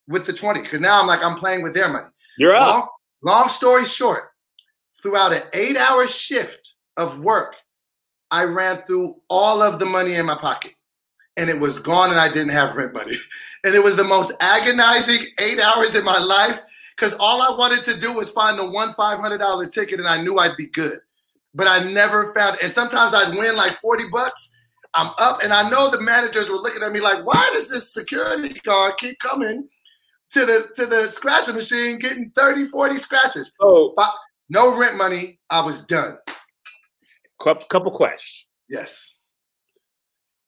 with the 20. Because now I'm like, I'm playing with their money. You're up. Long, long story short, throughout an eight hour shift of work, I ran through all of the money in my pocket and it was gone and I didn't have rent money. (laughs) And it was the most agonizing eight hours in my life because all I wanted to do was find the one $500 ticket and I knew I'd be good. But I never found it. And sometimes I'd win like 40 bucks. I'm up and I know the managers were looking at me like, why does this security guard keep coming to the to the scratcher machine getting 30, 40 scratches? So, No rent money. I was done. couple, couple questions. Yes.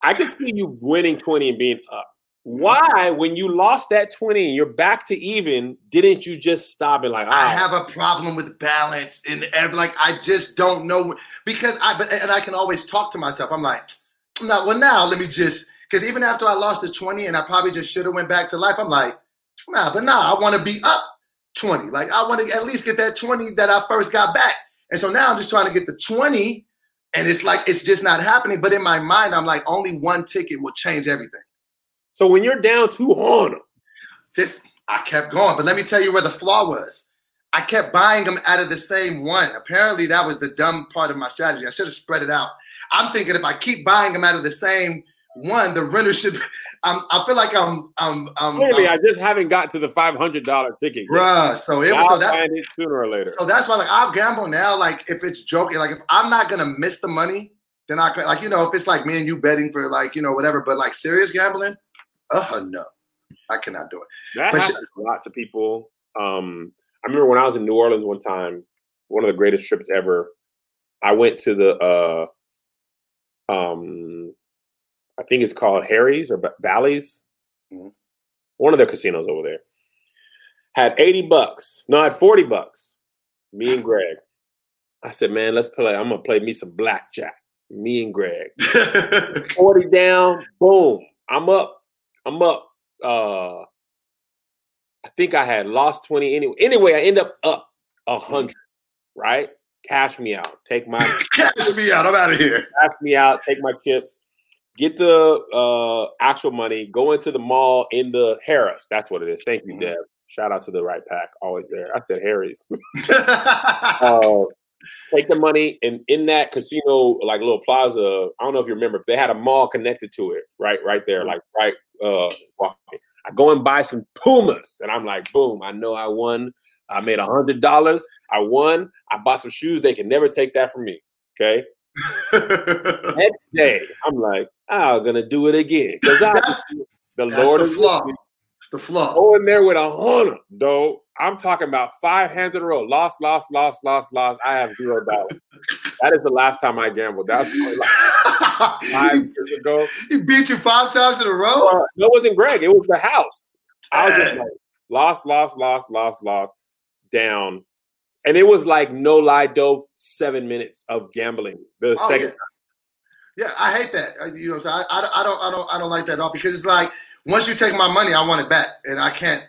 I could see you winning 20 and being up. Why, when you lost that 20 and you're back to even, didn't you just stop and like, I have a problem with balance and every like I just don't know because I but and I can always talk to myself. I'm like, no, well now let me just because even after I lost the 20 and I probably just should have went back to life, I'm like, nah, but nah, I want to be up 20. Like I want to at least get that 20 that I first got back. And so now I'm just trying to get the 20 and it's like it's just not happening. But in my mind, I'm like, only one ticket will change everything. So when you're down 200, this I kept going, but let me tell you where the flaw was. I kept buying them out of the same one. Apparently, that was the dumb part of my strategy. I should have spread it out. I'm thinking if I keep buying them out of the same one, the renter should. (laughs) I'm, I feel like I'm. I'm. I'm. Clearly, I'm I just haven't got to the five hundred dollar ticket. yet. bruh. So it was. So that. find it sooner or later. So that's why, like, I'll gamble now. Like, if it's joking, like, if I'm not gonna miss the money, then I could, like, you know, if it's like me and you betting for, like, you know, whatever. But like serious gambling, uh, no, I cannot do it. That But happens a lot to people. Um, I remember when I was in New Orleans one time, one of the greatest trips ever. I went to the, uh, um, I think it's called Harry's or Ba- Bally's, Mhm. one of their casinos over there. Had eighty bucks. No, I had forty bucks. Me and Greg. I said, "Man, let's play. I'm gonna play me some blackjack." Me and Greg. (laughs) 40 down, boom. I'm up. I'm up. Uh I think I had lost 20 anyway. Anyway, I end up up a hundred, right? Cash me out. Take my (laughs) Cash me out. I'm out of here. cash me out, take my chips, get the uh actual money, go into the mall in the Harrah's. That's what it is. Thank you, Mhm. Deb. Shout out to the right pack, always there. I said Harry's. (laughs) uh, take the money and in that casino, like little plaza. I don't know if you remember, they had a mall connected to it, right, right there, like right. Uh, walking. I go and buy some Pumas, and I'm like, boom! I know I won. I made a hundred dollars. I won. I bought some shoes. They can never take that from me. Okay. (laughs) Next day, I'm like, I'm gonna do it again because That's- the That's Lord the flaw. It's the flaw. Go in there with a hundred, though. I'm talking about five hands in a row. Lost, lost, lost, lost, lost. I have zero dollars. (laughs) that is the last time I gambled. That was like (laughs) five he, years ago. he beat you five times in a row. Uh, no, it wasn't Greg. It was the house. I was just like, lost, lost, lost, lost, lost, down. And it was like no lie dope, seven minutes of gambling. The Oh, second yeah. yeah, I hate that. Uh, You know, so I, I, I don't, I don't, I don't like that at all because it's like once you take my money, I want it back, and I can't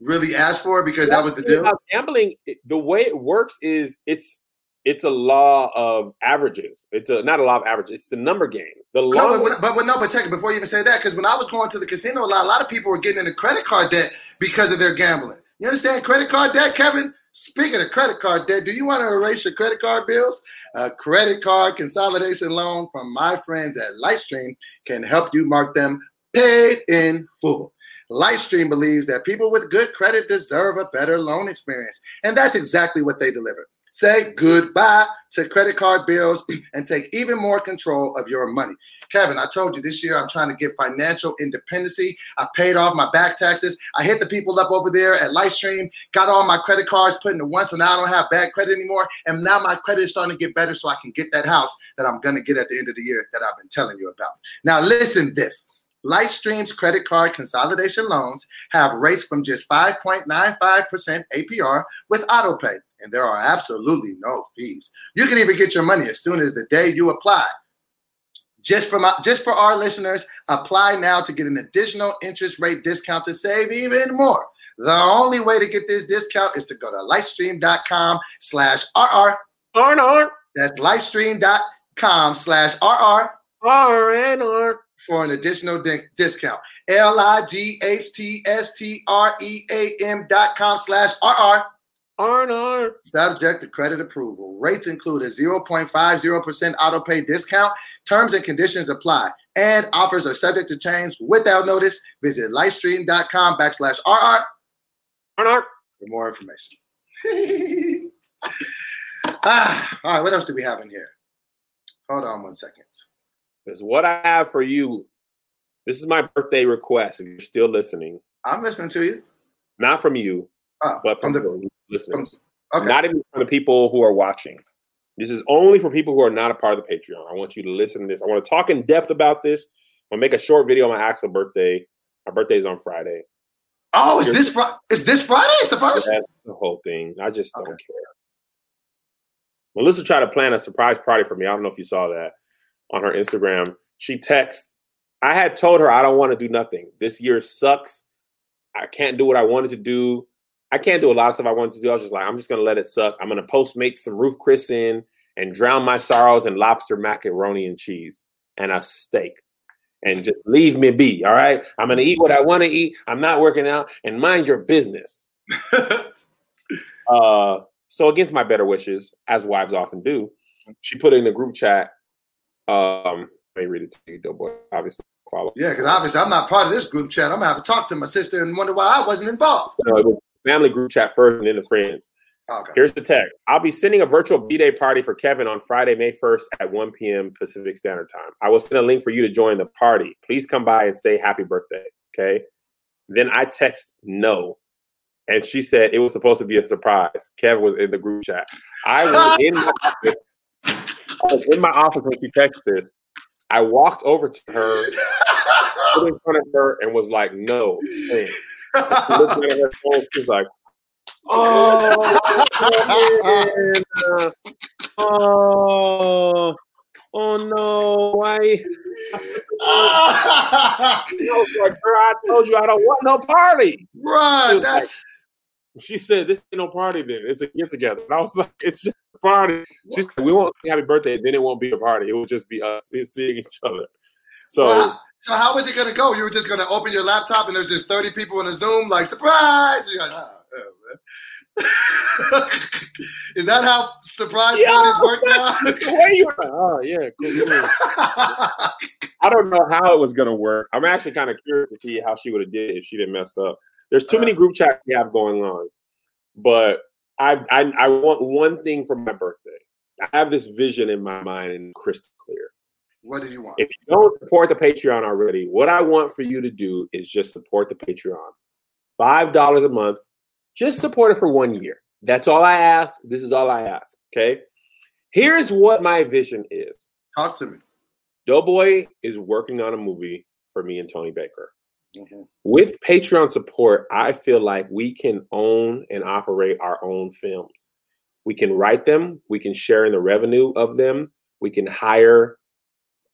really ask for it because that was the deal. Gambling, the way it works is it's it's a law of averages. It's a not a law of averages. It's the number game. The No, law. but, but, but no, but check it before you even say that, because when I was going to the casino, a lot, a lot of people were getting into credit card debt because of their gambling. You understand credit card debt, Kevin? Speaking of credit card debt, do you want to erase your credit card bills? A credit card consolidation loan from my friends at Lightstream can help you mark them paid in full. Lightstream believes that people with good credit deserve a better loan experience, and that's exactly what they deliver. Say goodbye to credit card bills (clears throat) and take even more control of your money. Kevin, I told you this year I'm trying to get financial independency. I paid off my back taxes. I hit the people up over there at Lightstream, got all my credit cards put into one, so now I don't have bad credit anymore. And now my credit is starting to get better, so I can get that house that I'm gonna get at the end of the year that I've been telling you about. Now, listen to this. Lightstream's credit card consolidation loans have rates from just 5.95% APR with autopay, and there are absolutely no fees. You can even get your money as soon as the day you apply. Just for my, just for our listeners, apply now to get an additional interest rate discount to save even more. The only way to get this discount is to go to lightstream.com slash RR. Arn, That's lightstream.com slash RR arn. for an additional di- discount. L-I-G-H-T-S-T-R-E-A-M dot com slash RR. Arn, arn. Subject to credit approval. Rates include a 0.50% auto pay discount. Terms and conditions apply. And offers are subject to change without notice. Visit lightstream.com backslash RR Arn, arn. for more information. (laughs) ah, all right, what else do we have in here? Hold on one second. Because what I have for you, this is my birthday request. If you're still listening, I'm listening to you. not from you, Oh, but from, from the listeners, okay. not even from the people who are watching. This is only for people who are not a part of the Patreon. I want you to listen to this. I want to talk in depth about this. I'm gonna make a short video on my actual birthday. My birthday is on Friday. oh, is this Friday? Is this Friday? It's the first? That's the whole thing. I just don't care. Melissa tried to plan a surprise party for me. I don't know if you saw that on her Instagram. She texted. I had told her I don't want to do nothing. This year sucks. I can't do what I wanted to do. I can't do a lot of stuff I wanted to do. I was just like, I'm just gonna let it suck. I'm gonna post make some roof Chris in and drown my sorrows in lobster macaroni and cheese and a steak. And just leave me be. All right. I'm gonna eat what I want to eat. I'm not working out and mind your business. (laughs) Uh, so against my better wishes, as wives often do, she put in the group chat. Um, let me read it to you, Doughboy. Obviously, So Yeah, because obviously I'm not part of this group chat. I'm gonna have to talk to my sister and wonder why I wasn't involved. you know, it was family group chat first and then the friends. Okay. Here's the text. I'll be sending a virtual B-Day party for Kevin on Friday, May 1st at 1 p.m. Pacific Standard Time. I will send a link for you to join the party. Please come by and say happy birthday. Okay. Then I text no. And she said it was supposed to be a surprise. Kevin was in the group chat. I was (laughs) in my office. I was in my office when she texted this. I walked over to her, stood in front of her, and was like, no. She at her phone. She's like, oh, man. Uh, oh, oh no, why? Like, girl, I told you I don't want no party. Bruh, that's She said, this ain't no party then. It's a get together. And I was like, it's just a party. She said, we won't sing happy birthday, then it won't be a party. It will just be us seeing each other. So Wow. So how was it gonna go? You were just gonna open your laptop and there's just 30 people in a Zoom, like surprise. You're like, "Ah, yeah. (laughs) Is that how surprise Yeah. parties work now? oh yeah, cool, cool. I don't know how it was gonna work. I'm actually kind of curious to see how she would have did if she didn't mess up. There's too many group chats we have going on, but I, I I want one thing for my birthday. I have this vision in my mind and crystal clear. What do you want? If you don't support the Patreon already, what I want for you to do is just support the Patreon. Five dollars a month. Just support it for one year. That's all I ask. This is all I ask. Okay. Here's what my vision is. Talk to me. Doughboy is working on a movie for me and Tony Baker. Mhm. With Patreon support, I feel like we can own and operate our own films. We can write them, we can share in the revenue of them, we can hire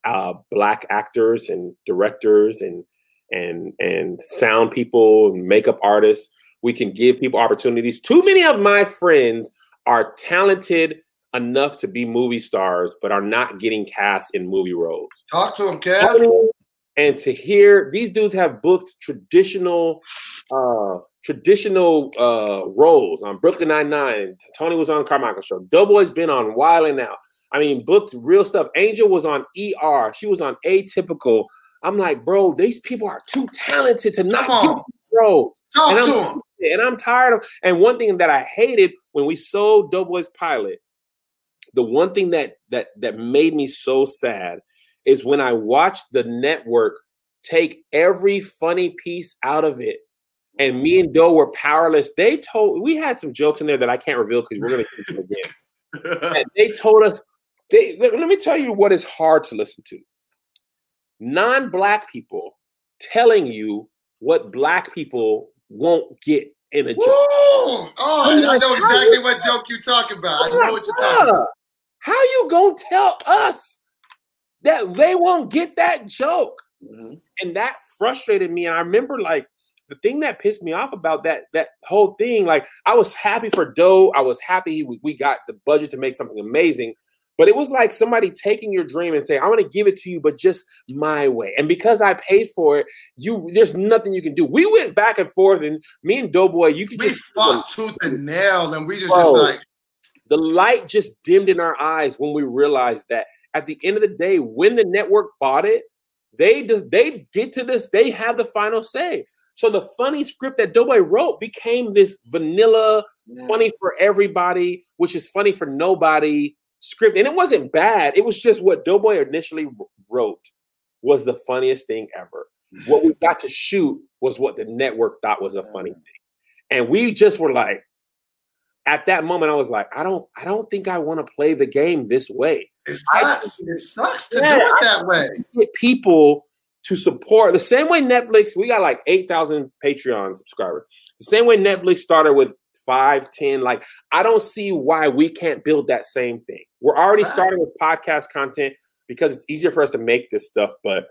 uh, black actors and directors and and and sound people and makeup artists. We can give people opportunities. Too many of my friends are talented enough to be movie stars, but are not getting cast in movie roles Talk to them, Kev. and to hear these dudes have booked traditional uh traditional uh roles on Brooklyn Nine-Nine. Tony was on Carmichael show. Doughboy's been on Wild and Out. I mean, booked real stuff. Angel was on ER. She was on Atypical. I'm like, bro, these people are too talented to not get bro. Talk And to I'm, him. and I'm tired of. And one thing that I hated when we sold Doughboy's pilot, the one thing that that that made me so sad is when I watched the network take every funny piece out of it. And me and Doe were powerless. They told we had some jokes in there that I can't reveal because we're gonna keep them again. (laughs) And they told us they let let me tell you what is hard to listen to. Non-black people telling you what black people won't get in a Woo! joke. Oh, I'm I know exactly you- what joke you're talking about. I know what you're talking about. How you gonna tell us that they won't get that joke? Mhm. And that frustrated me. And I remember like the thing that pissed me off about that that whole thing. Like I was happy for Doe. I was happy we, we got the budget to make something amazing. But it was like somebody taking your dream and saying, "I'm going to give it to you, but just my way." And because I paid for it, you there's nothing you can do. We went back and forth, and me and Doughboy, you could We just fought tooth and (laughs) nail, and we just, Bro. just like, the light just dimmed in our eyes when we realized that at the end of the day, when the network bought it, they do, they get to this, they have the final say. So the funny script that Doughboy wrote became this vanilla, funny for everybody, which is funny for nobody script. And it wasn't bad. It was just what Doughboy initially wrote was the funniest thing ever. What we got to shoot was what the network thought was a funny thing. And we just were like, at that moment, I was like, I don't, I don't think I want to play the game this way. it I- sucks. It sucks to Yeah, do it that way. Get people to support the same way Netflix. We got like eight thousand Patreon subscribers. The same way Netflix started with five, ten. Like, I don't see why we can't build that same thing. We're already Right. starting with podcast content because it's easier for us to make this stuff. But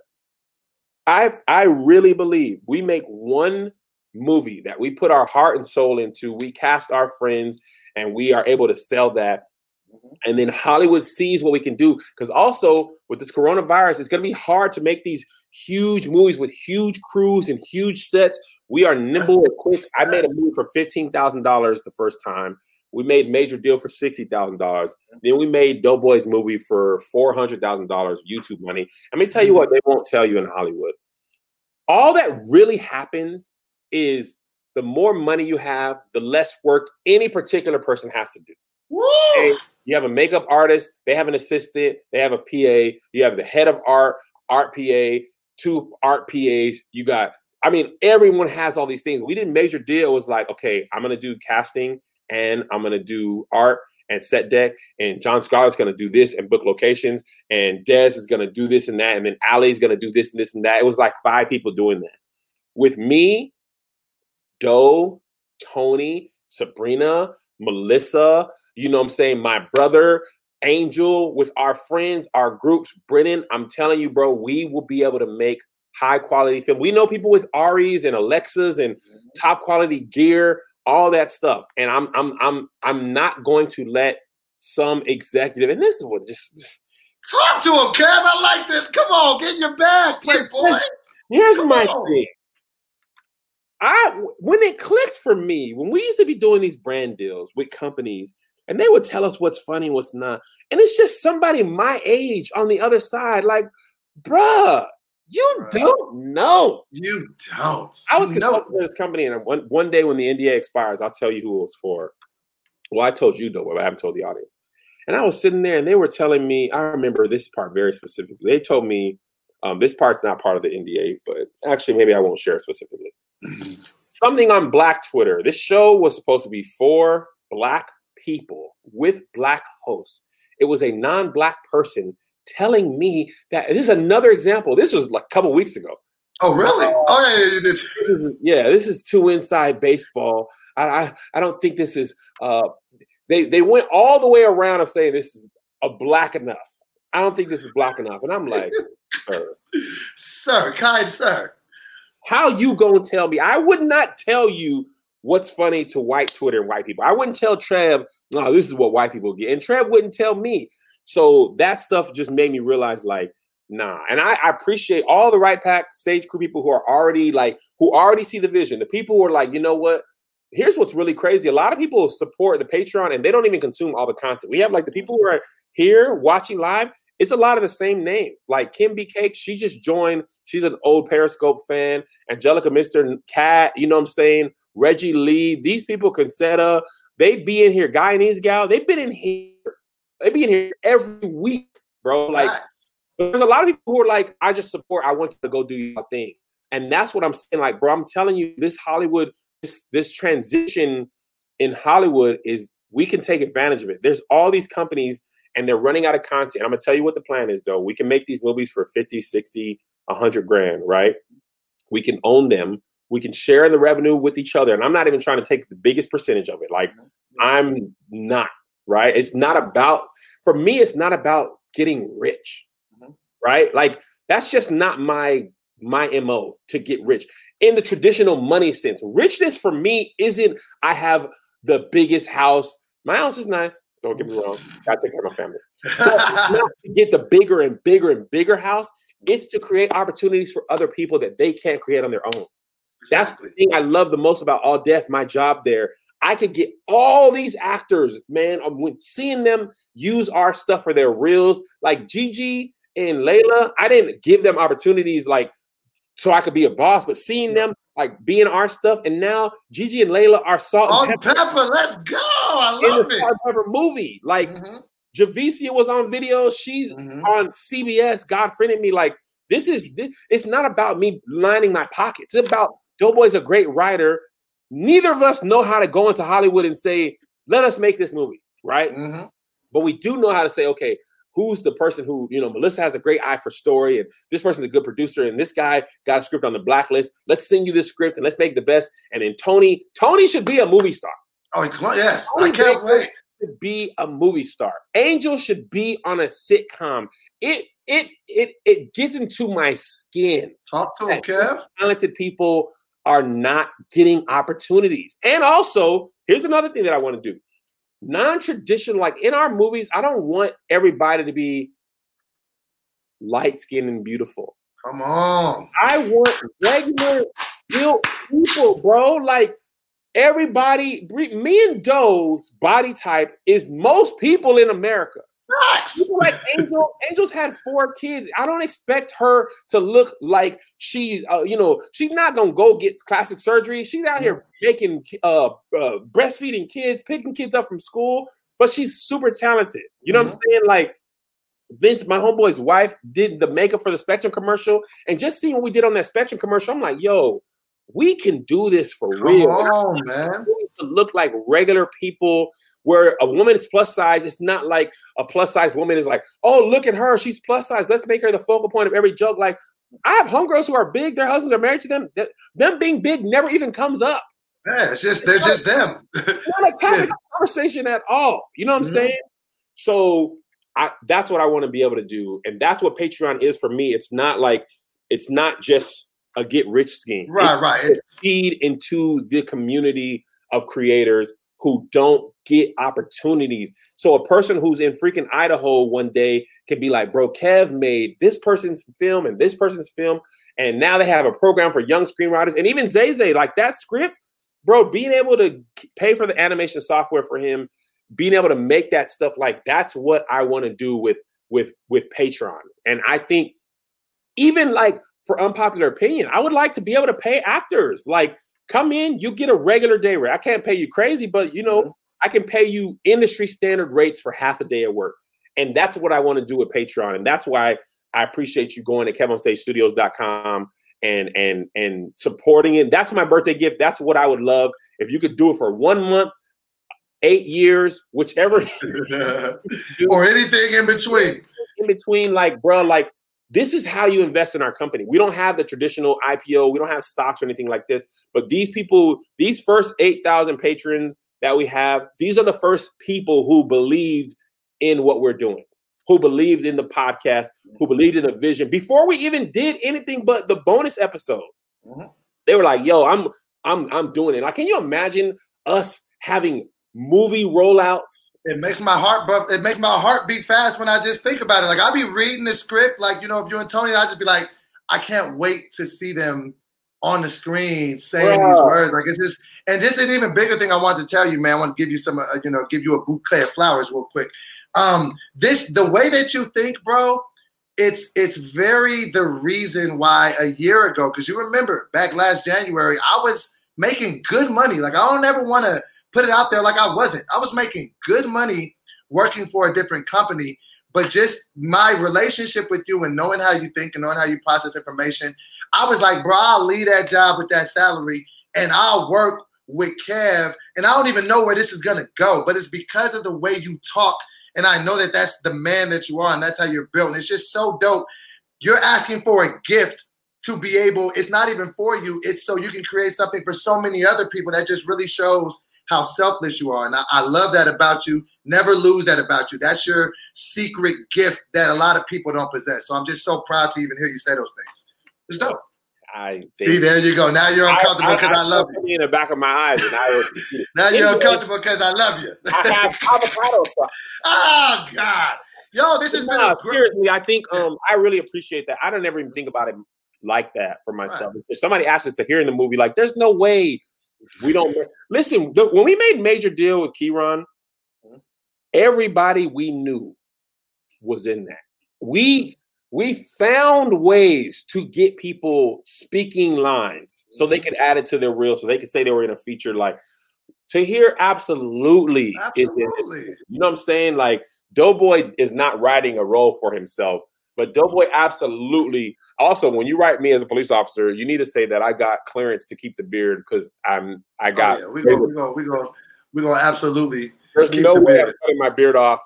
I, I really believe we make one movie that we put our heart and soul into. We cast our friends, and we are able to sell that mm-hmm. and then Hollywood sees what we can do. Because also with this coronavirus, it's going to be hard to make these huge movies with huge crews and huge sets. We are nimble and quick. I made a movie for fifteen thousand dollars the first time. We made Major Deal for sixty thousand dollars. Then we made Doughboy's movie for four hundred thousand dollars YouTube money. Let me tell you mm-hmm. what they won't tell you in Hollywood. all that really happens is the more money you have, the less work any particular person has to do. Okay? You have a makeup artist, they have an assistant, they have a PA, you have the head of art, art PA, two art PAs, you got I mean, everyone has all these things. We didn't major deal was like, okay, I'm gonna do casting and I'm gonna do art and set deck, and John Scarlett's gonna do this and book locations, and Des is gonna do this and that, and then Ali's gonna do this and this and that. It was like five people doing that. With me, Doe, Tony, Sabrina, Melissa, you know what I'm saying, my brother, Angel, with our friends, our groups, Brennan, I'm telling you, bro, we will be able to make high quality film. We know people with ARRIs and Alexas and mm-hmm. top quality gear, all that stuff. And I'm I'm I'm I'm not going to let some executive, and this is what just Talk to him, Kev. I like this. Come on, get in your bag, Playboy. Here's Come my on. thing. I when it clicked for me, when we used to be doing these brand deals with companies, and they would tell us what's funny, what's not, and it's just somebody my age on the other side, like, bruh, you Right. don't know. You don't. I was no. consulting for this company, and one one day when the NDA expires, I'll tell you who it was for. Well, I told you though, but I haven't told the audience. And I was sitting there, and they were telling me. I remember this part very specifically. They told me um, this part's not part of the NDA, but actually, maybe I won't share it specifically. (laughs) Something on Black Twitter. This show was supposed to be for Black people with Black hosts. It was a non-Black person telling me that this is another example. This was like a couple weeks ago. Oh, really? Oh, yeah, yeah, this- is- yeah, this is too inside baseball. I, I I don't think this is. Uh, they they went all the way around of saying this is a black enough. I don't think this is black enough, and I'm like, (laughs) sir, Sir, kind sir. how you gonna tell me? I would not tell you what's funny to white Twitter and white people. I wouldn't tell Trev, no, this is what white people get, and Trev wouldn't tell me. So that stuff just made me realize, like, nah. And I, I appreciate all the right pack stage crew people who are already like, who already see the vision. The people who are like, you know what? Here's what's really crazy. A lot of people support the Patreon and they don't even consume all the content. We have like the people who are here watching live. It's a lot of the same names. Like Kim B. Cake, she just joined. She's an old Periscope fan. Angelica Mr. Cat, you know what I'm saying? Reggie Lee, these people, Consetta, they be in here. Guyanese gal, they've been in here. They be in here every week, bro. Like Facts. there's a lot of people who are like, I just support. I want you to go do your thing, and that's what I'm saying. Like, bro, I'm telling you, this Hollywood, this this transition in Hollywood is we can take advantage of it. There's all these companies, and they're running out of content. I'm gonna tell you what the plan is, though. We can make these movies for 50, 60, 100 grand, right? We can own them. We can share in the revenue with each other, and I'm not even trying to take the biggest percentage of it. Like, mm-hmm. I'm not right. It's not about for me. It's not about getting rich, Mhm. right? Like that's just not my my mo to get rich in the traditional money sense. Richness for me isn't I have the biggest house. My house is nice. Don't get me wrong. I take care of my family. (laughs) Not to get the bigger and bigger and bigger house. It's to create opportunities for other people that they can't create on their own. That's the thing I love the most about All Def, my job there. I could get all these actors, man. I'm when seeing them use our stuff for their reels, like Gigi and Layla. I didn't give them opportunities like so I could be a boss, but seeing them like being our stuff, and now Gigi and Layla are salt and On pepper Pepper, let's go. I love it. salt pepper movie. Like Mhm, Javicia was on video. She's mhm. on CBS. God friended me. Like this is this, it's not about me lining my pockets. It's about Doughboy's a great writer. Neither of us know how to go into Hollywood and say, "Let us make this movie," right? Mhm. But we do know how to say, "Okay, who's the person who you know?" Melissa has a great eye for story, and this person's a good producer, and this guy got a script on the blacklist. Let's send you this script and let's make the best. And then Tony, Tony should be a movie star Oh, yes. I can't big- wait. should be a movie star. Angel should be on a sitcom. It it it it gets into my skin. Talk to him, Kev. Talented people are not getting opportunities. And also, here's another thing that I want to do. Non-traditional, like in our movies, I don't want everybody to be light skinned and beautiful. Come on. I want regular, real people, bro. Like everybody, me and Doe's body type is most people in America. Facts. People like Angel, Angel's had four kids. I don't expect her to look like she, uh, you know, she's not gonna go get plastic surgery. She's out here making, uh, uh, breastfeeding kids, picking kids up from school, but she's super talented. You know what I'm saying? Like Vince, my homeboy's wife, did the makeup for the Spectrum commercial, and just seeing what we did on that Spectrum commercial, I'm like, yo, we can do this for Come real. on, man. To look like regular people where a woman is plus size it's not like a plus size woman is like oh look at her she's plus size let's make her the focal point of every joke like i have homegirls who are big their husbands are married to them Th- them being big never even comes up Yeah, it's just they're just them. (laughs) it's not a topic of conversation at all you know what i'm Mhm. saying so I, that's what i want to be able to do and that's what patreon is for me it's not like it's not just a get rich scheme right, It's right. It's, feed into the community of creators who don't get opportunities. So a person who's in freaking Idaho one day can be like, bro, Kev made this person's film and this person's film, and now they have a program for young screenwriters. And even Zay Zay, like that script, bro, being able to pay for the animation software for him, being able to make that stuff, like that's what I want to do with with with Patreon. And I think even like for unpopular opinion, I would like to be able to pay actors. Like, come in, you get a regular day rate. I can't pay you crazy, but you know, mm-hmm. I can pay you industry standard rates for half a day of work. And that's what I want to do with Patreon. And that's why I appreciate you going to KevOnStageStudios.com and and and supporting it. That's my birthday gift. That's what I would love. If you could do it for one month, eight years, whichever (laughs) or anything in between. in between, like, bro, like this is how you invest in our company. We don't have the traditional IPO, we don't have stocks or anything like this. But these people, these first 8,000 patrons that we have, these are the first people who believed in what we're doing, who believed in the podcast, who believed in the vision before we even did anything but the bonus episode. Mhm. They were like, yo, I'm I'm I'm doing it. Like, can you imagine us having movie rollouts? It makes my heart buff. It makes my heart beat fast when I just think about it. Like I'll be reading the script, like you know, if you and Tony, I just be like, I can't wait to see them on the screen saying these words. Like it's just, and just an even bigger thing I wanted to tell you, man. I want to give you some, uh, you know, give you a bouquet of flowers real quick. Um, this the way that you think, bro. It's it's very the reason why a year ago, because you remember back last January, I was making good money. Like I don't ever want to put it out there like I wasn't. I was making good money working for a different company, but just my relationship with you and knowing how you think and knowing how you process information, I was like, bro, I'll leave that job with that salary and I'll work with Kev. And I don't even know where this is gonna go, but it's because of the way you talk. And I know that that's the man that you are, and that's how you're built. And it's just so dope. You're asking for a gift to be able, it's not even for you, it's so you can create something for so many other people that just really shows how selfless you are. And I, I love that about you. Never lose that about you. That's your secret gift that a lot of people don't possess. So I'm just so proud to even hear you say those things. It's dope. I See, there you go. Now you're uncomfortable because I, love you. In the back of my eyes, and I was, Now you're uncomfortable because I love you. I have (laughs) avocado. oh God. Yo, this has been a great seriously, I think um I really appreciate that. I don't ever even think about it like that for myself. If somebody asks us to hear in the movie, like, there's no way we don't listen. The, when we made major deal with Keyron, mm-hmm. everybody we knew was in that. We we found ways to get people speaking lines so they mm-hmm. could add it to their reel, so they could say they were in a feature. Like to hear, absolutely, is in this Absolutely. you know what I'm saying? Like Doughboy is not writing a role for himself, but Doughboy absolutely. Also, when you write me as a police officer, you need to say that I got clearance to keep the beard because I'm I oh, got. Oh, yeah. We go, we go, we go, we go absolutely. there's no the way I'm beard. cutting my beard off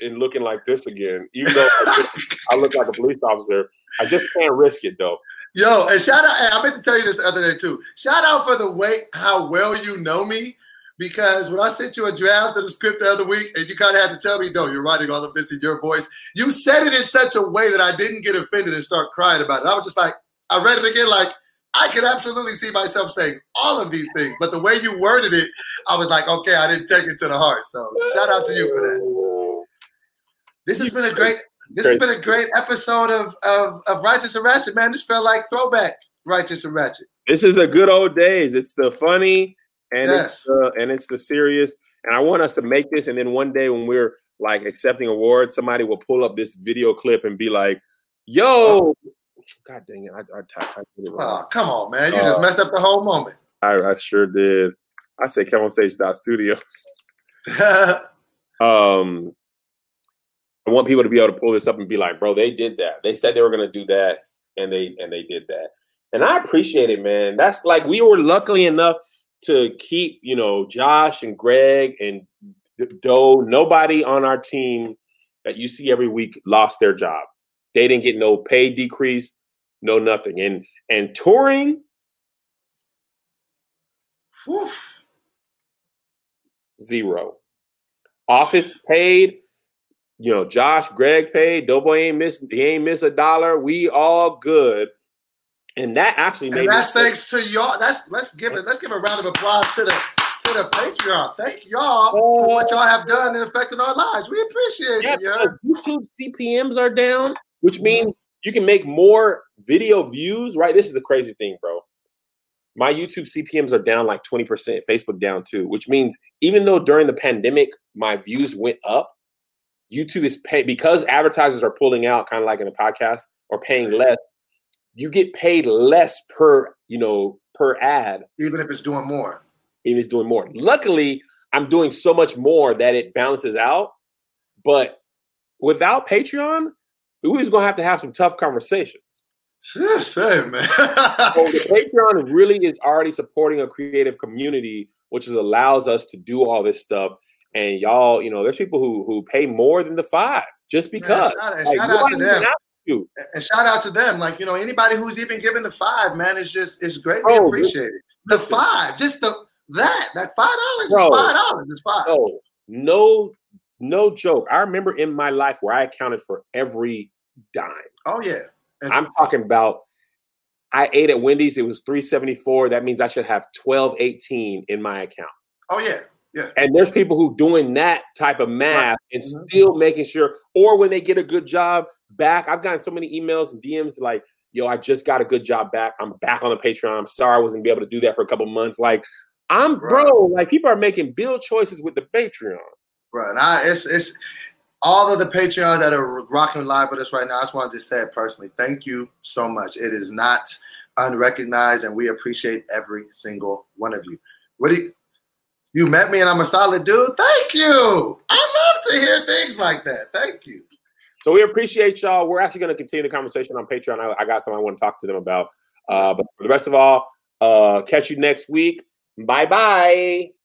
and looking like this again. Even though I look, I look like a police officer, I just can't risk it though. Yo, and shout out, I meant to tell you this the other day too. Shout out for the way how well you know me. Because when I sent you a draft of the script the other week, and you kind of had to tell me, no, you're writing all of this in your voice, you said it in such a way that I didn't get offended and start crying about it. I was just like, I read it again, like, I could absolutely see myself saying all of these things. But the way you worded it, I was like, okay, I didn't take it to the heart. So shout out to you for that. This has been a great this has been a great episode of, of, of Righteous and Ratchet, man. This felt like throwback Righteous and Ratchet. This is the good old days. It's the funny and Yes. it's the, and it's the serious. And I want us to make this. And then one day when we're like accepting awards, somebody will pull up this video clip and be like, "Yo, God dang it, I, I, I, it wrong. Oh, come on, man. You just Uh, messed up the whole moment. I, I sure did. I say come on stage studios. (laughs) Um, I want people to be able to pull this up and be like, bro, they did that. They said they were gonna do that, and they and they did that. And I appreciate it, man. That's like we were luckily enough to keep, you know, Josh and Greg and Dough. Nobody on our team that you see every week lost their job. They didn't get no pay decrease, no nothing. And and touring Whew. zero. Office paid. You know, Josh, Greg paid. Doughboy ain't miss. He ain't miss a dollar. We all good. And that actually made And that's thanks to y'all. That's let's give it. Let's give a round of applause to the to the Patreon. Thank y'all for oh. what y'all have done and affecting our lives. We appreciate Yeah, you. yo. YouTube CPMs are down, which mm-hmm. means you can make more video views, right? This is the crazy thing, bro. My YouTube CPMs are down like 20%, Facebook down too, which means even though during the pandemic my views went up, YouTube is pay because advertisers are pulling out, kind of like in the podcast, or paying less. You get paid less per, you know, per ad Even if it's doing more. and it's doing more. Luckily, I'm doing so much more that it balances out. But without Patreon, we was gonna have to have some tough conversations. Say, man. So (laughs) Patreon really is already supporting a creative community, which is allows us to do all this stuff. And y'all, you know, there's people who who pay more than the five just because. shout out- Like, shout out to them. You. and shout out to them. Like you know, anybody who's even given the five, man, is just is greatly Bro, appreciated. The five, just the that that five dollars is five dollars. It's five. No, no, no joke. I remember in my life where I accounted for every dime. Oh yeah. And- I'm talking about I ate at Wendy's, it was 374. That means I should have 1218 in my account. Oh yeah. Yeah. And there's people who doing that type of math and Mhm. still making sure, or when they get a good job back. I've gotten so many emails and DMs like, yo, I just got a good job back. I'm back on the Patreon. I'm sorry I wasn't be able to do that for a couple months. Like, I'm bro, like people are making build choices with the Patreon. Right. And I, it's it's all of the Patreons that are rocking live with us right now. I just wanted to say it personally. Thank you so much. It is not unrecognized, and we appreciate every single one of you. What do you, you met me and I'm a solid dude? Thank you. I love to hear things like that. Thank you. So we appreciate y'all. We're actually going to continue the conversation on Patreon. I, I got something I want to talk to them about. Uh, but for the rest of all, uh, catch you next week. Bye bye.